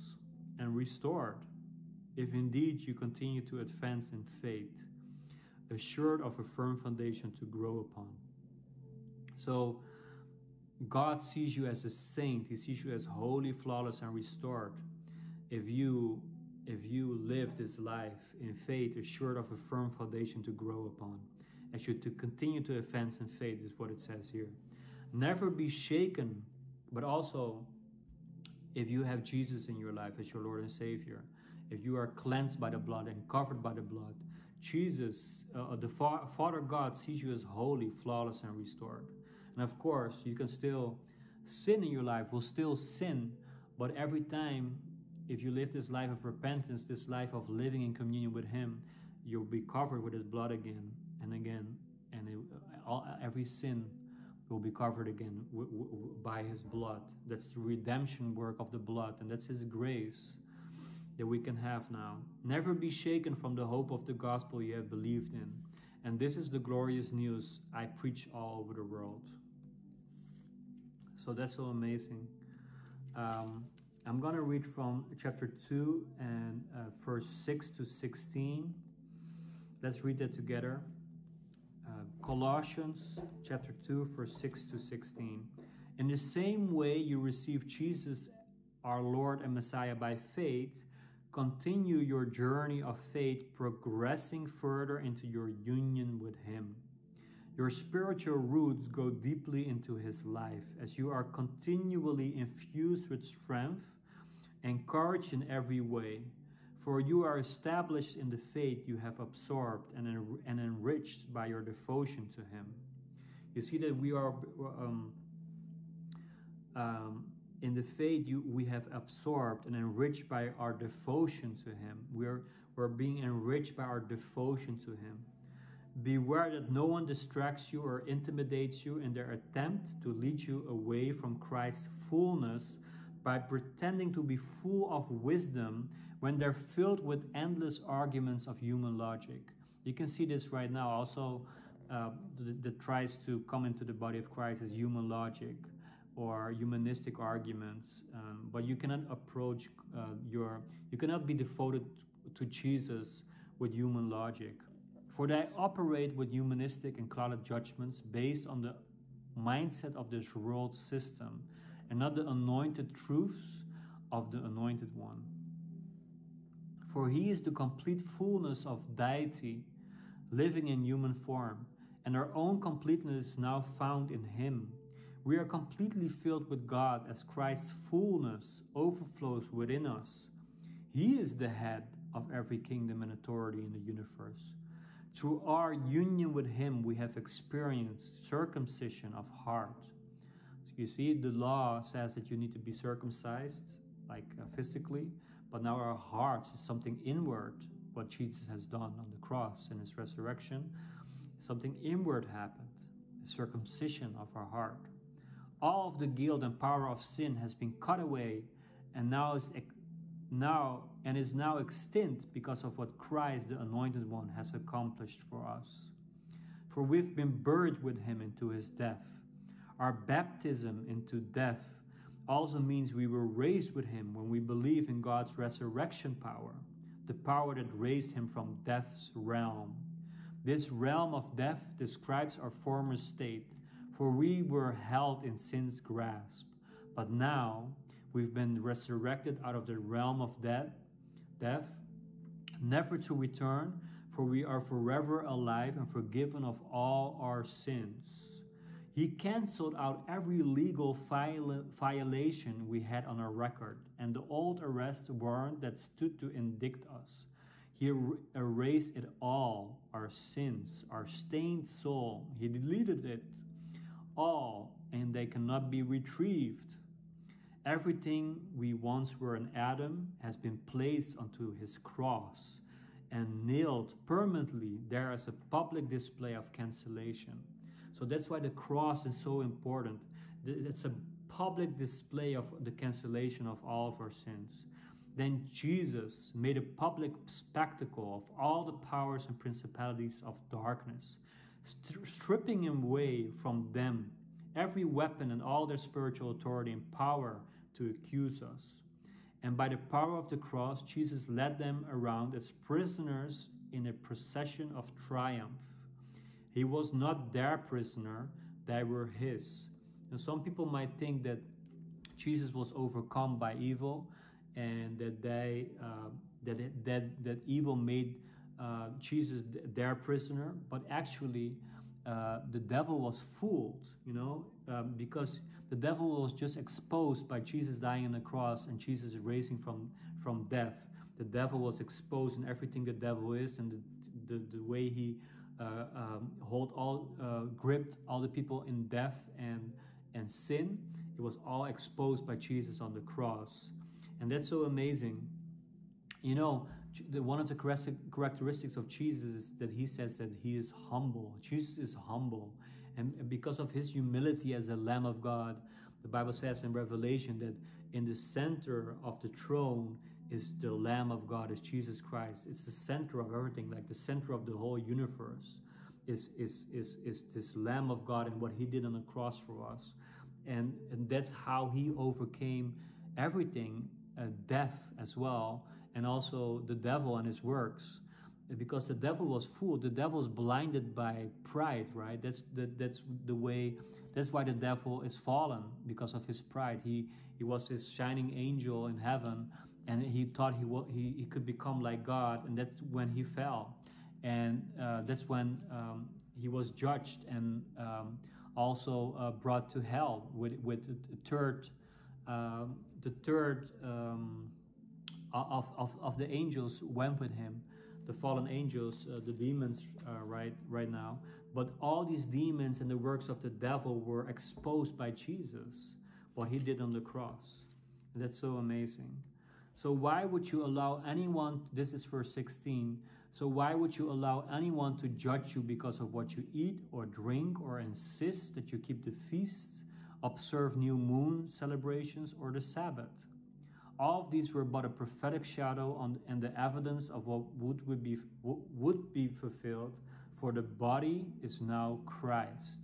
and restored if indeed you continue to advance in faith, assured of a firm foundation to grow upon. So, God sees you as a saint. He sees you as holy, flawless, and restored. If you if you live this life in faith, assured of a firm foundation to grow upon, as you to continue to advance in faith, is what it says here. Never be shaken, but also if you have Jesus in your life as your Lord and Savior, if you are cleansed by the blood and covered by the blood, Jesus, uh, the Fa- Father God, sees you as holy, flawless, and restored. And of course, you can still sin in your life, will still sin, but every time, if you live this life of repentance, this life of living in communion with Him, you'll be covered with His blood again and again, and it, all, every sin will be covered again w- w- by His blood. That's the redemption work of the blood, and that's His grace that we can have now. Never be shaken from the hope of the gospel you have believed in. And this is the glorious news I preach all over the world. So that's so amazing. Um, I'm going to read from chapter 2 and uh, verse 6 to 16. Let's read that together. Uh, Colossians chapter 2, verse 6 to 16. In the same way you received Jesus, our Lord and Messiah, by faith Continue your journey of faith, progressing further into your union with Him. Your spiritual roots go deeply into His life as you are continually infused with strength and courage in every way. For you are established in the faith you have absorbed and, en- and enriched by your devotion to Him. You see that we are um, um, in the faith you, we have absorbed and enriched by our devotion to Him. We're, we're being enriched by our devotion to Him. Beware that no one distracts you or intimidates you in their attempt to lead you away from Christ's fullness by pretending to be full of wisdom when they're filled with endless arguments of human logic. You can see this right now also uh, that, that tries to come into the body of Christ as human logic or humanistic arguments, um, but you cannot approach uh, your, you cannot be devoted to Jesus with human logic. For they operate with humanistic and clouded judgments based on the mindset of this world system and not the anointed truths of the anointed one. For he is the complete fullness of deity living in human form, and our own completeness is now found in him we are completely filled with God as Christ's fullness overflows within us. He is the head of every kingdom and authority in the universe. Through our union with Him, we have experienced circumcision of heart. You see, the law says that you need to be circumcised, like uh, physically, but now our hearts is something inward, what Jesus has done on the cross and His resurrection. Something inward happened, the circumcision of our heart. All of the guilt and power of sin has been cut away and now is now and is now extinct because of what Christ the anointed one has accomplished for us. For we've been buried with him into his death. Our baptism into death also means we were raised with him when we believe in God's resurrection power, the power that raised him from death's realm. This realm of death describes our former state, for we were held in sin's grasp. But now we've been resurrected out of the realm of death, death, never to return, for we are forever alive and forgiven of all our sins. He canceled out every legal violation we had on our record and the old arrest warrant that stood to indict us. He er erased it all, our sins, our stained soul. He deleted it all, and they cannot be retrieved. Everything we once were in Adam has been placed onto his cross and nailed permanently there as a public display of cancellation. So that's why the cross is so important. It's a public display of the cancellation of all of our sins. Then Jesus made a public spectacle of all the powers and principalities of darkness, stripping him away from them every weapon and all their spiritual authority and power to accuse us. And by the power of the cross, Jesus led them around as prisoners in a procession of triumph. He was not their prisoner, they were his. And some people might think that Jesus was overcome by evil, and that they uh, that that that evil made uh, Jesus their prisoner, but actually uh, the devil was fooled, you know, um, because the devil was just exposed by Jesus dying on the cross and Jesus raising from from death. The devil was exposed in everything the devil is and the the, the way he um, hold all uh, gripped all the people in death and and sin. It was all exposed by Jesus on the cross. And that's so amazing. You know, one of the characteristics of Jesus is that he says that he is humble. Jesus is humble. And because of his humility as a Lamb of God, the Bible says in Revelation that in the center of the throne is the Lamb of God, is Jesus Christ. It's the center of everything, like the center of the whole universe is, is, is, is this Lamb of God and what he did on the cross for us. And, and that's how he overcame everything uh, death as well, and also the devil and his works. Because the devil was fooled, the devil is blinded by pride, right? That's the, that's the way. That's why the devil is fallen because of his pride. He he was this shining angel in heaven, and he thought he he, he could become like God, and that's when he fell, and uh, that's when um, he was judged and um, also uh, brought to hell with with the third um, the third um, of, of, of the angels went with him, the fallen angels, uh, the demons, uh, right right now. But all these demons and the works of the devil were exposed by Jesus, what he did on the cross. And that's so amazing. So why would you allow anyone? This is verse 16. So why would you allow anyone to judge you because of what you eat or drink, or insist that you keep the feasts? observe new moon celebrations, or the Sabbath. All of these were but a prophetic shadow on, and the evidence of what would, would, be, would be fulfilled, for the body is now Christ.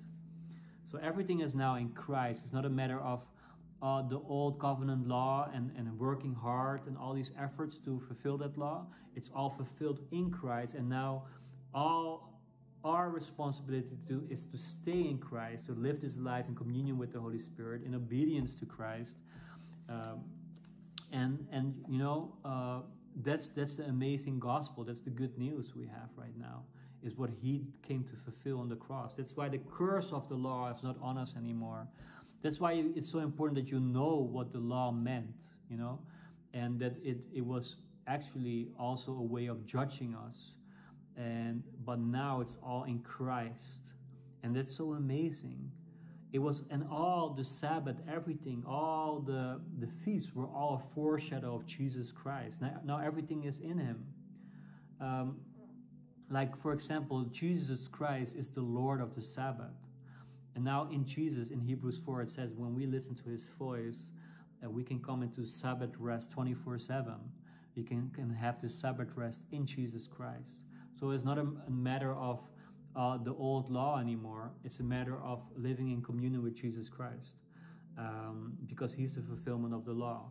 So everything is now in Christ. It's not a matter of uh, the old covenant law and, and working hard and all these efforts to fulfill that law. It's all fulfilled in Christ, and now all our responsibility to do is to stay in Christ, to live this life in communion with the Holy Spirit, in obedience to Christ. Um, and and you know uh, that's that's the amazing gospel. That's the good news we have right now. Is what He came to fulfill on the cross. That's why the curse of the law is not on us anymore. That's why it's so important that you know what the law meant. You know, and that it it was actually also a way of judging us. And but now it's all in Christ. And that's so amazing. It was and all the Sabbath, everything, all the the feasts were all a foreshadow of Jesus Christ. Now, now everything is in him. Um, like for example, Jesus Christ is the Lord of the Sabbath. And now in Jesus, in Hebrews 4, it says, when we listen to his voice, uh, we can come into Sabbath rest 24 7. We can, can have the Sabbath rest in Jesus Christ. So it's not a, a matter of uh, the old law anymore. It's a matter of living in communion with Jesus Christ um, because he's the fulfillment of the law.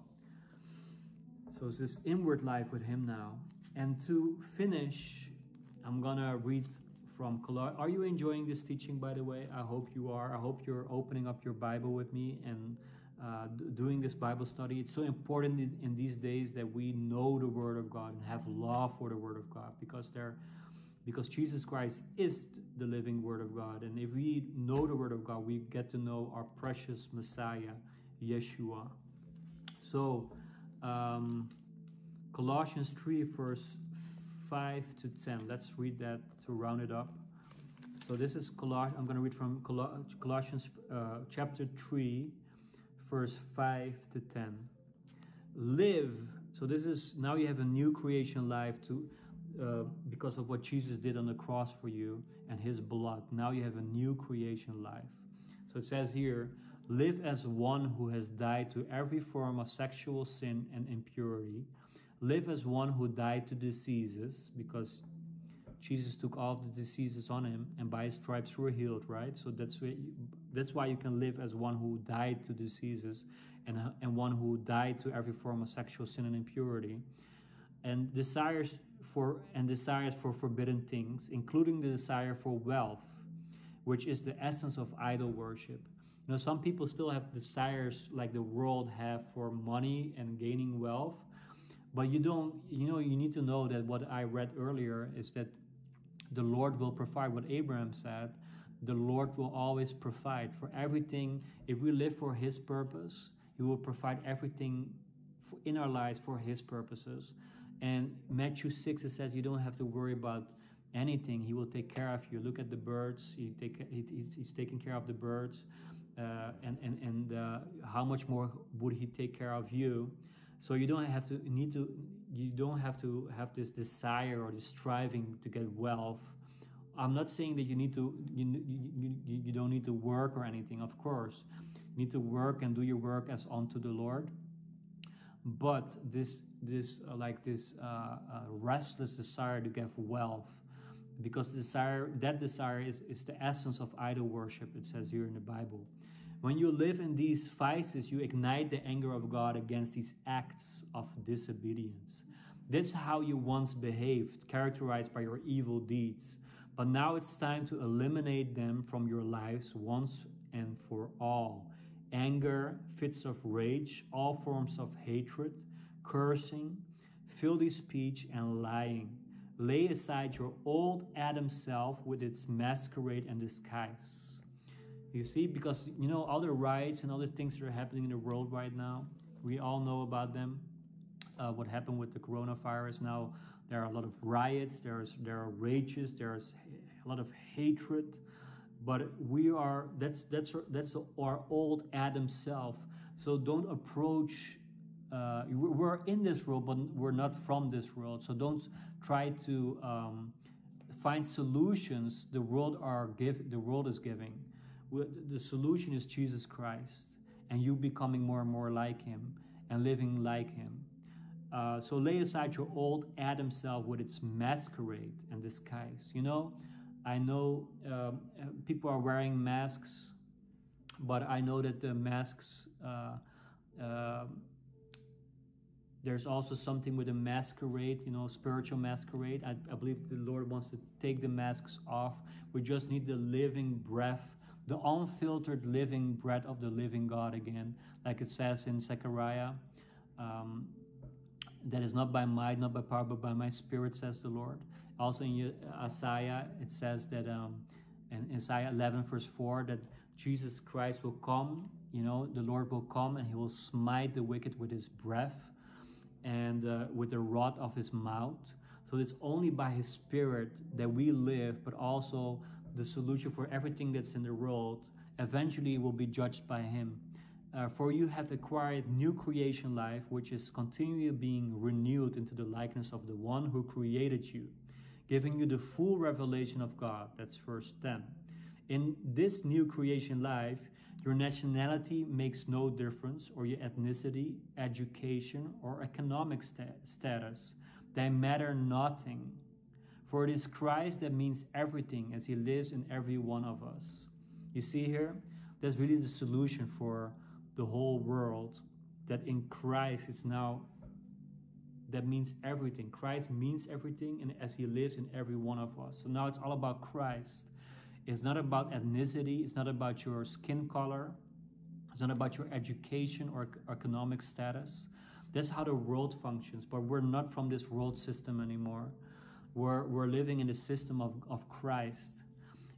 So it's this inward life with him now. And to finish, I'm to read from Colossians. Are you enjoying this teaching, by the way? I hope you are. I hope you're opening up your Bible with me and uh, doing this Bible study. It's so important in, in, these days that we know the Word of God and have love for the Word of God because they're because Jesus Christ is the living Word of God. And if we know the Word of God, we get to know our precious Messiah, Yeshua. So, um, Colossians 3, verse 5 to 10. Let's read that to round it up. So this is Colossians. I'm going to read from Colossians uh, chapter 3, verse 5 to 10. Live. So this is now you have a new creation life to uh, because of what Jesus did on the cross for you and his blood. Now you have a new creation life. So it says here, live as one who has died to every form of sexual sin and impurity. Live as one who died to diseases because Jesus took all the diseases on him, and by his stripes were healed, right? So that's why you, that's why you can live as one who died to diseases, and and one who died to every form of sexual sin and impurity, and desires for and desires for forbidden things, including the desire for wealth, which is the essence of idol worship. You know, some people still have desires like the world have for money and gaining wealth, but you don't. You know, you need to know that what I read earlier is that the Lord will provide. What Abraham said, the Lord will always provide for everything. If we live for His purpose, He will provide everything in our lives for His purposes. And Matthew 6, it says you don't have to worry about anything. He will take care of you. Look at the birds. He take, he, he's taking care of the birds. Uh, and and, and uh, how much more would He take care of you? So you don't have to need to you don't have to have this desire or this striving to get wealth. I'm not saying that you need to you, you, you don't need to work or anything. Of course, you need to work and do your work as unto the Lord. But this this uh, like this uh, uh, restless desire to get wealth, because desire that desire is is the essence of idol worship. It says here in the Bible. When you live in these vices, you ignite the anger of God against these acts of disobedience. That's how you once behaved, characterized by your evil deeds. But now it's time to eliminate them from your lives once and for all. Anger, fits of rage, all forms of hatred, cursing, filthy speech, and lying. Lay aside your old Adam self with its masquerade and disguise you see, because you know all the riots and other things that are happening in the world right now, we all know about them. Uh, what happened with the coronavirus? Now there are a lot of riots. There's there are rages. There's a lot of hatred. But we are that's that's that's our old Adam self. So don't approach. Uh, we're in this world, but we're not from this world. So don't try to um, find solutions the world are give the world is giving the solution is Jesus Christ and you becoming more and more like him and living like him. Uh, so lay aside your old Adam self with its masquerade and disguise. You know, I know um, people are wearing masks, but I know that the masks, uh, uh, there's also something with a masquerade, you know, spiritual masquerade. I, I believe the Lord wants to take the masks off. We just need the living breath the unfiltered living bread of the living God again, like it says in Zechariah. Um, that is not by might, not by power, but by my spirit, says the Lord. Also in Isaiah, it says that um, in Isaiah 11, verse 4, that Jesus Christ will come, you know, the Lord will come and he will smite the wicked with his breath. and uh, with the rod of his mouth. So it's only by his spirit that we live, but also the solution for everything that's in the world eventually will be judged by him. Uh, for you have acquired new creation life, which is continually being renewed into the likeness of the one who created you, giving you the full revelation of God. That's verse 10. In this new creation life, your nationality makes no difference, or your ethnicity, education, or economic sta- status. They matter nothing. For it is Christ that means everything as he lives in every one of us. You see here, that's really the solution for the whole world that in Christ is now that means everything. Christ means everything and as he lives in every one of us. So now it's all about Christ. It's not about ethnicity, it's not about your skin color, it's not about your education or economic status. That's how the world functions, but we're not from this world system anymore. We're, we're living in the system of, of Christ.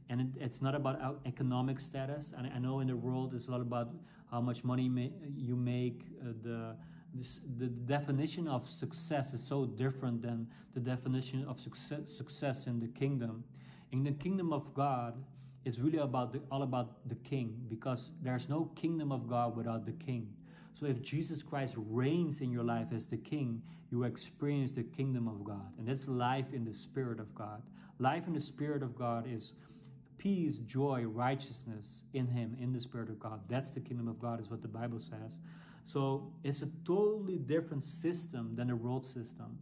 And it, it's not about economic status. And I know in the world it's a lot about how much money you make. Uh, the, this, the definition of success is so different than the definition of success, success in the kingdom. In the kingdom of God, it's really about the, all about the king because there's no kingdom of God without the king. So if Jesus Christ reigns in your life as the king, you experience the kingdom of God. And that's life in the spirit of God. Life in the spirit of God is peace, joy, righteousness in him, in the spirit of God. That's the kingdom of God is what the Bible says. So it's a totally different system than the world system.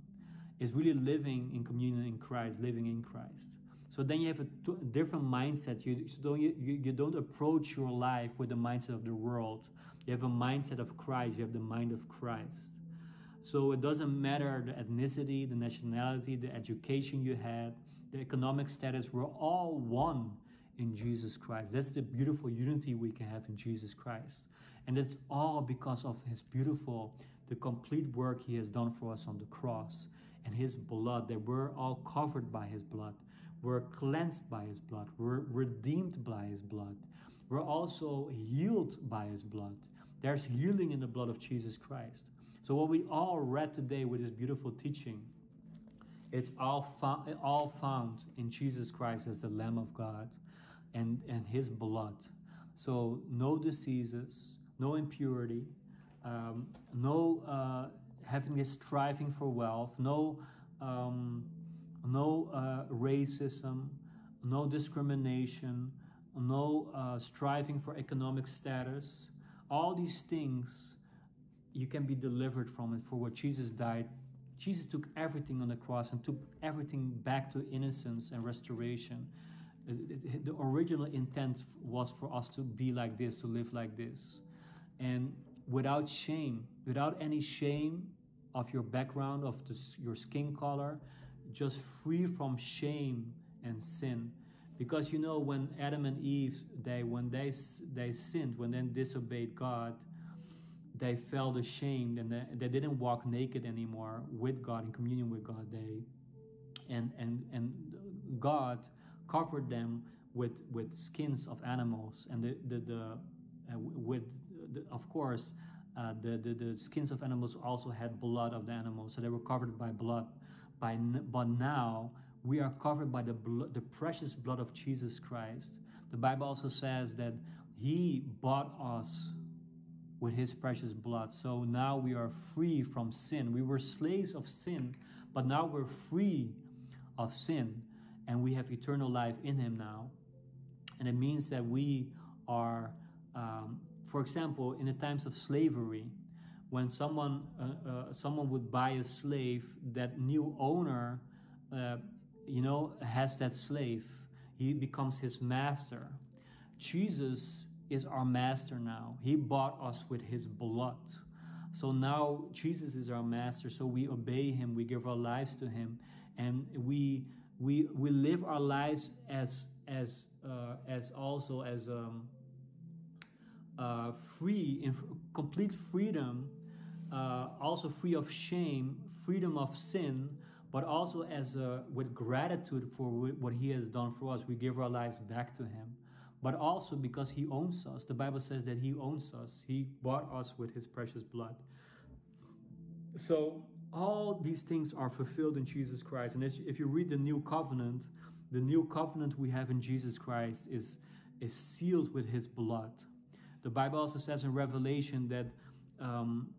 It's really living in communion in Christ, living in Christ. So then you have a different mindset. You, don't, you, you don't approach your life with the mindset of the world. You have a mindset of Christ. You have the mind of Christ. So it doesn't matter the ethnicity, the nationality, the education you had, the economic status. We're all one in Jesus Christ. That's the beautiful unity we can have in Jesus Christ. And it's all because of his beautiful, the complete work he has done for us on the cross and his blood, that we're all covered by his blood. We're cleansed by his blood. We're redeemed by his blood. We're also healed by his blood. There's healing in the blood of Jesus Christ. So what we all read today with this beautiful teaching, it's all found, all found in Jesus Christ as the Lamb of God and, and his blood. So no diseases, no impurity, um, no uh, having this striving for wealth, no um, no uh, racism, no discrimination, no uh, striving for economic status. All these things you can be delivered from it for what Jesus died. Jesus took everything on the cross and took everything back to innocence and restoration. The original intent was for us to be like this, to live like this. And without shame, without any shame of your background, of your skin color, just free from shame and sin because you know when adam and eve they when they they sinned when they disobeyed god they felt ashamed and they, they didn't walk naked anymore with god in communion with god. They and and and god covered them with with skins of animals and the the, the uh, with the, of course uh, the, the the skins of animals also had blood of the animals. So they were covered by blood by, but now we are covered by the, the precious blood of Jesus Christ. The Bible also says that He bought us with His precious blood. So now we are free from sin. We were slaves of sin, but now we're free of sin and we have eternal life in Him now. And it means that we are, um, for example, in the times of slavery, when someone uh, uh, someone would buy a slave, that new owner, uh, you know, has that slave. He becomes his master. Jesus is our master now. He bought us with his blood. So now Jesus is our master. So we obey him. We give our lives to him, and we we we live our lives as as uh, as also as um, uh, free in complete freedom uh, also free of shame, freedom of sin, but also as a, with gratitude for what He has done for us. We give our lives back to Him, but also because He owns us. The Bible says that He owns us. He bought us with His precious blood. So all these things are fulfilled in Jesus Christ. And if you read the new covenant, the new covenant we have in Jesus Christ is, is sealed with his blood. The Bible also says in Revelation that um,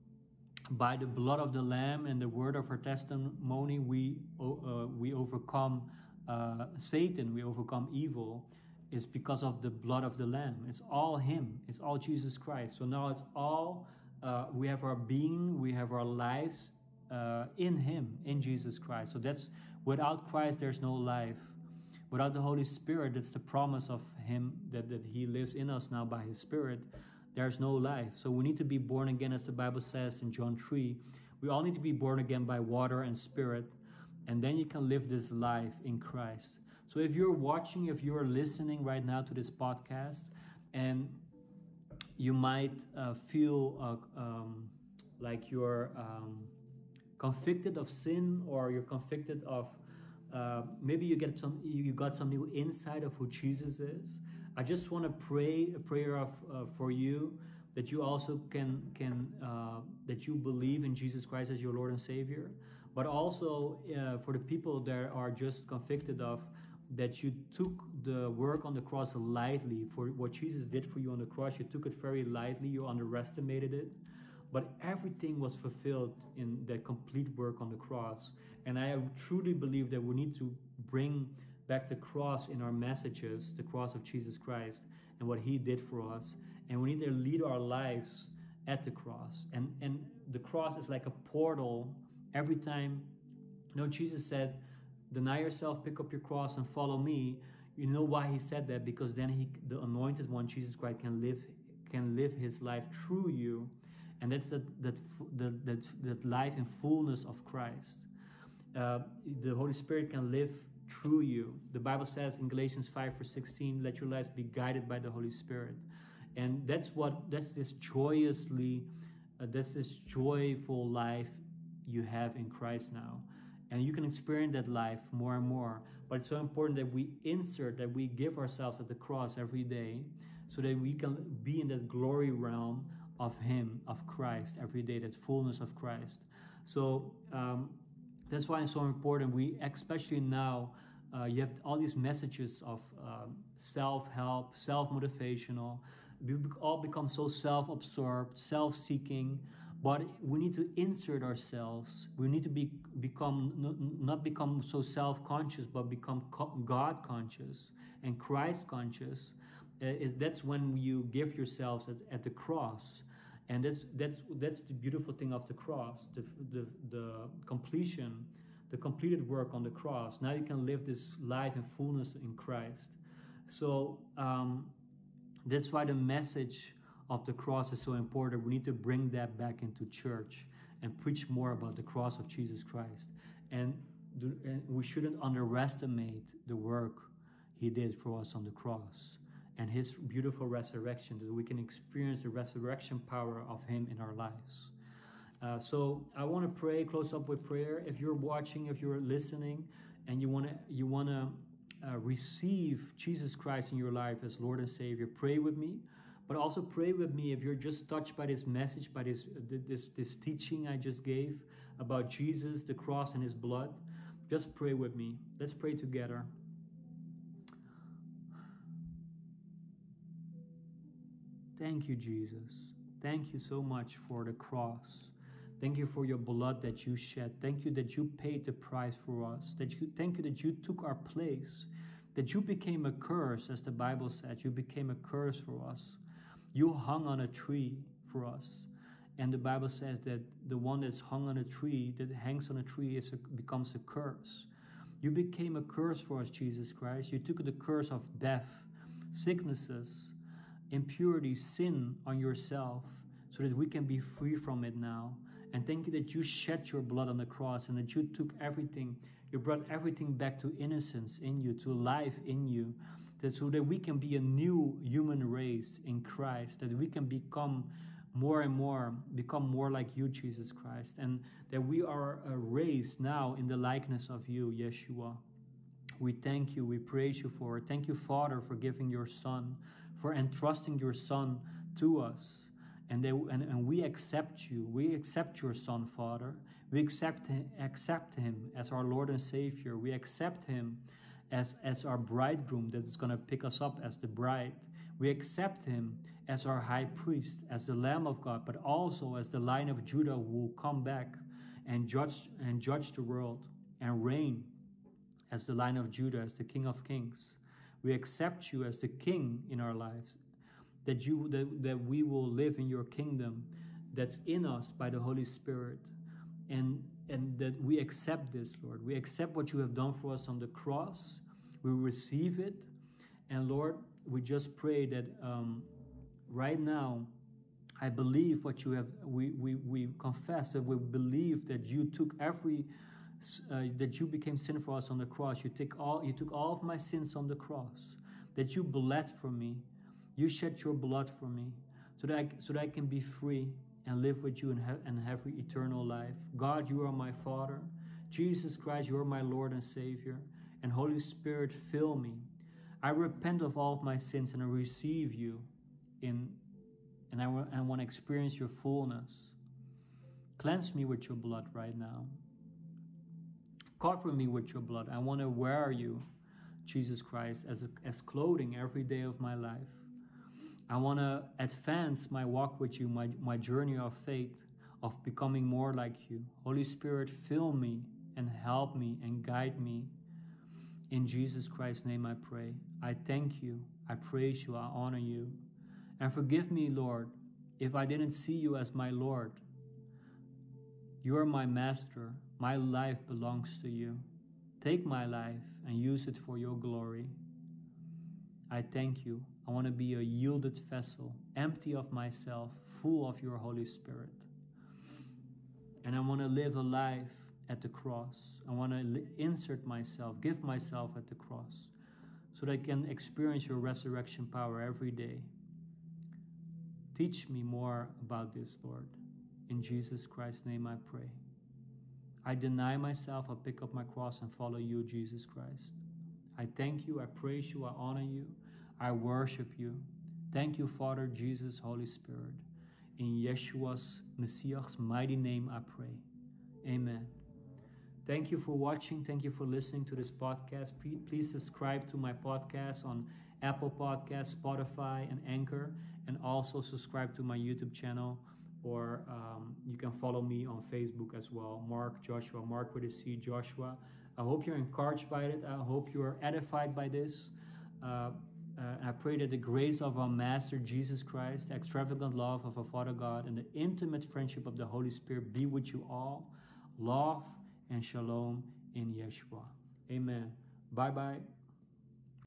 by the blood of the Lamb and the word of her testimony, we, uh, we overcome uh, Satan, we overcome evil. Is because of the blood of the Lamb. It's all Him, it's all Jesus Christ. So now it's all, uh, we have our being, we have our lives uh, in Him, in Jesus Christ. So that's without Christ, there's no life. Without the Holy Spirit, that's the promise of Him that, that He lives in us now by His Spirit. There's no life. So we need to be born again, as the Bible says in John 3. We all need to be born again by water and spirit, and then you can live this life in Christ. So if you're watching, if you're listening right now to this podcast, and you might uh, feel uh, um, like you're um, convicted of sin or you're convicted of uh, maybe you get some you got some new insight of who Jesus is. I just want to pray a prayer of uh, for you that you also can can uh, that you believe in Jesus Christ as your Lord and Savior, but also uh, for the people that are just convicted of that you took the work on the cross lightly for what Jesus did for you on the cross. You took it very lightly. You underestimated it but everything was fulfilled in that complete work on the cross. And I truly believe that we need to bring back the cross in our messages, the cross of Jesus Christ and what he did for us. And we need to lead our lives at the cross. And and the cross is like a portal every time. You know, Jesus said, Deny yourself, pick up your cross, and follow me. You know why he said that? Because then he the anointed one, Jesus Christ, can live can live his life through you and that's that that that that, that life in fullness of Christ. Uh, the Holy Spirit can live through you. The Bible says in Galatians 5 verse 16, let your lives be guided by the Holy Spirit. And that's what that's this joyously, uh, that's this joyful life you have in Christ now. And you can experience that life more and more. But it's so important that we insert, that we give ourselves at the cross every day so that we can be in that glory realm of Him, of Christ, every day, that fullness of Christ. So um, that's why it's so important. We, especially now, uh, you have all these messages of um, self help, self motivational. We all become so self absorbed, self seeking. But we need to insert ourselves. We need to be become not become so self conscious, but become God conscious and Christ conscious. Uh, is that's when you give yourselves at, at the cross and that's that's that's the beautiful thing of the cross the, the the completion the completed work on the cross. Now you can live this life in fullness in christ. So um, that's why the message of the cross is so important. We need to bring that back into church and preach more about the cross of jesus christ. And, do, and we shouldn't underestimate the work he did for us on the cross and his beautiful resurrection, that we can experience the resurrection power of him in our lives. Uh, so I want to pray, close up with prayer. If you're watching, if you're listening, and you want to you want to uh, receive Jesus Christ in your life as Lord and Savior, pray with me. But also pray with me if you're just touched by this message, by this this this teaching I just gave about Jesus, the cross, and His blood. Just pray with me. Let's pray together. Thank you, Jesus. Thank you so much for the cross. Thank you for your blood that you shed. Thank you that you paid the price for us. That you thank you that you took our place. That you became a curse, as the Bible said. You became a curse for us. You hung on a tree for us. And the Bible says that the one that's hung on a tree, that hangs on a tree, is a, becomes a curse. You became a curse for us, Jesus Christ. You took the curse of death, sicknesses, impurity, sin on yourself so that we can be free from it now. And thank you that you shed your blood on the cross and that you took everything, you brought everything back to innocence in you, to life in you, that so that we can be a new human race in Christ, that we can become more and more, become more like you, Jesus Christ, and that we are a race now in the likeness of you, Yeshua. We thank you, we praise you for it. Thank you, Father, for giving your Son for entrusting your Son to us. And, they, and, and we accept you. We accept your Son, Father. We accept him, accept him as our Lord and Savior. We accept him as, as our bridegroom that is going to pick us up as the bride. We accept him as our high priest, as the Lamb of God, but also as the Lion of Judah who will come back and judge and judge the world and reign as the Lion of Judah, as the King of Kings. We accept you as the King in our lives, that you that, that we will live in your kingdom that's in us by the Holy Spirit. And and that we accept this, Lord. We accept what you have done for us on the cross. We receive it. And Lord, we just pray that um, right now, I believe what you have, we, we, we confess that we believe that you took every, uh, that you became sin for us on the cross. You took all, you took all of my sins on the cross, that you bled for me. You shed your blood for me so that I, so that I can be free and live with you and have, and have eternal life. God, you are my Father. Jesus Christ, you are my Lord and Savior. And Holy Spirit, fill me. I repent of all of my sins and I receive you in and I, I want to experience your fullness. Cleanse me with your blood right now. Cover me with your blood. I want to wear you, Jesus Christ, as, a, as clothing every day of my life. I want to advance my walk with you, my, my journey of faith, of becoming more like you. Holy Spirit, fill me and help me and guide me. In Jesus Christ's name I pray. I thank you. I praise you. I honor you. And forgive me, Lord, if I didn't see you as my Lord. You are my master. My life belongs to you. Take my life and use it for your glory. I thank you. I want to be a yielded vessel, empty of myself, full of your Holy Spirit. And I want to live a life at the cross. I want to insert myself, give myself at the cross, so that I can experience your resurrection power every day. Teach me more about this, Lord. In Jesus Christ's name I pray. I deny myself, I pick up my cross and follow you, Jesus Christ. I thank you, I praise you, I honor you, I worship you. Thank you, Father, Jesus, Holy Spirit. In Yeshua's Messiah's mighty name I pray. Amen. Thank you for watching. Thank you for listening to this podcast. Please subscribe to my podcast on Apple Podcasts, Spotify, and Anchor and also subscribe to my YouTube channel or um, you can follow me on Facebook as well. Marc Joshua, Marc with a C, Joshua. I hope you're encouraged by it. I hope you are edified by this. Uh, uh, I pray that the grace of our Master Jesus Christ, the extravagant love of our Father God, and the intimate friendship of the Holy Spirit be with you all. Love and shalom in Yeshua. Amen. Bye bye.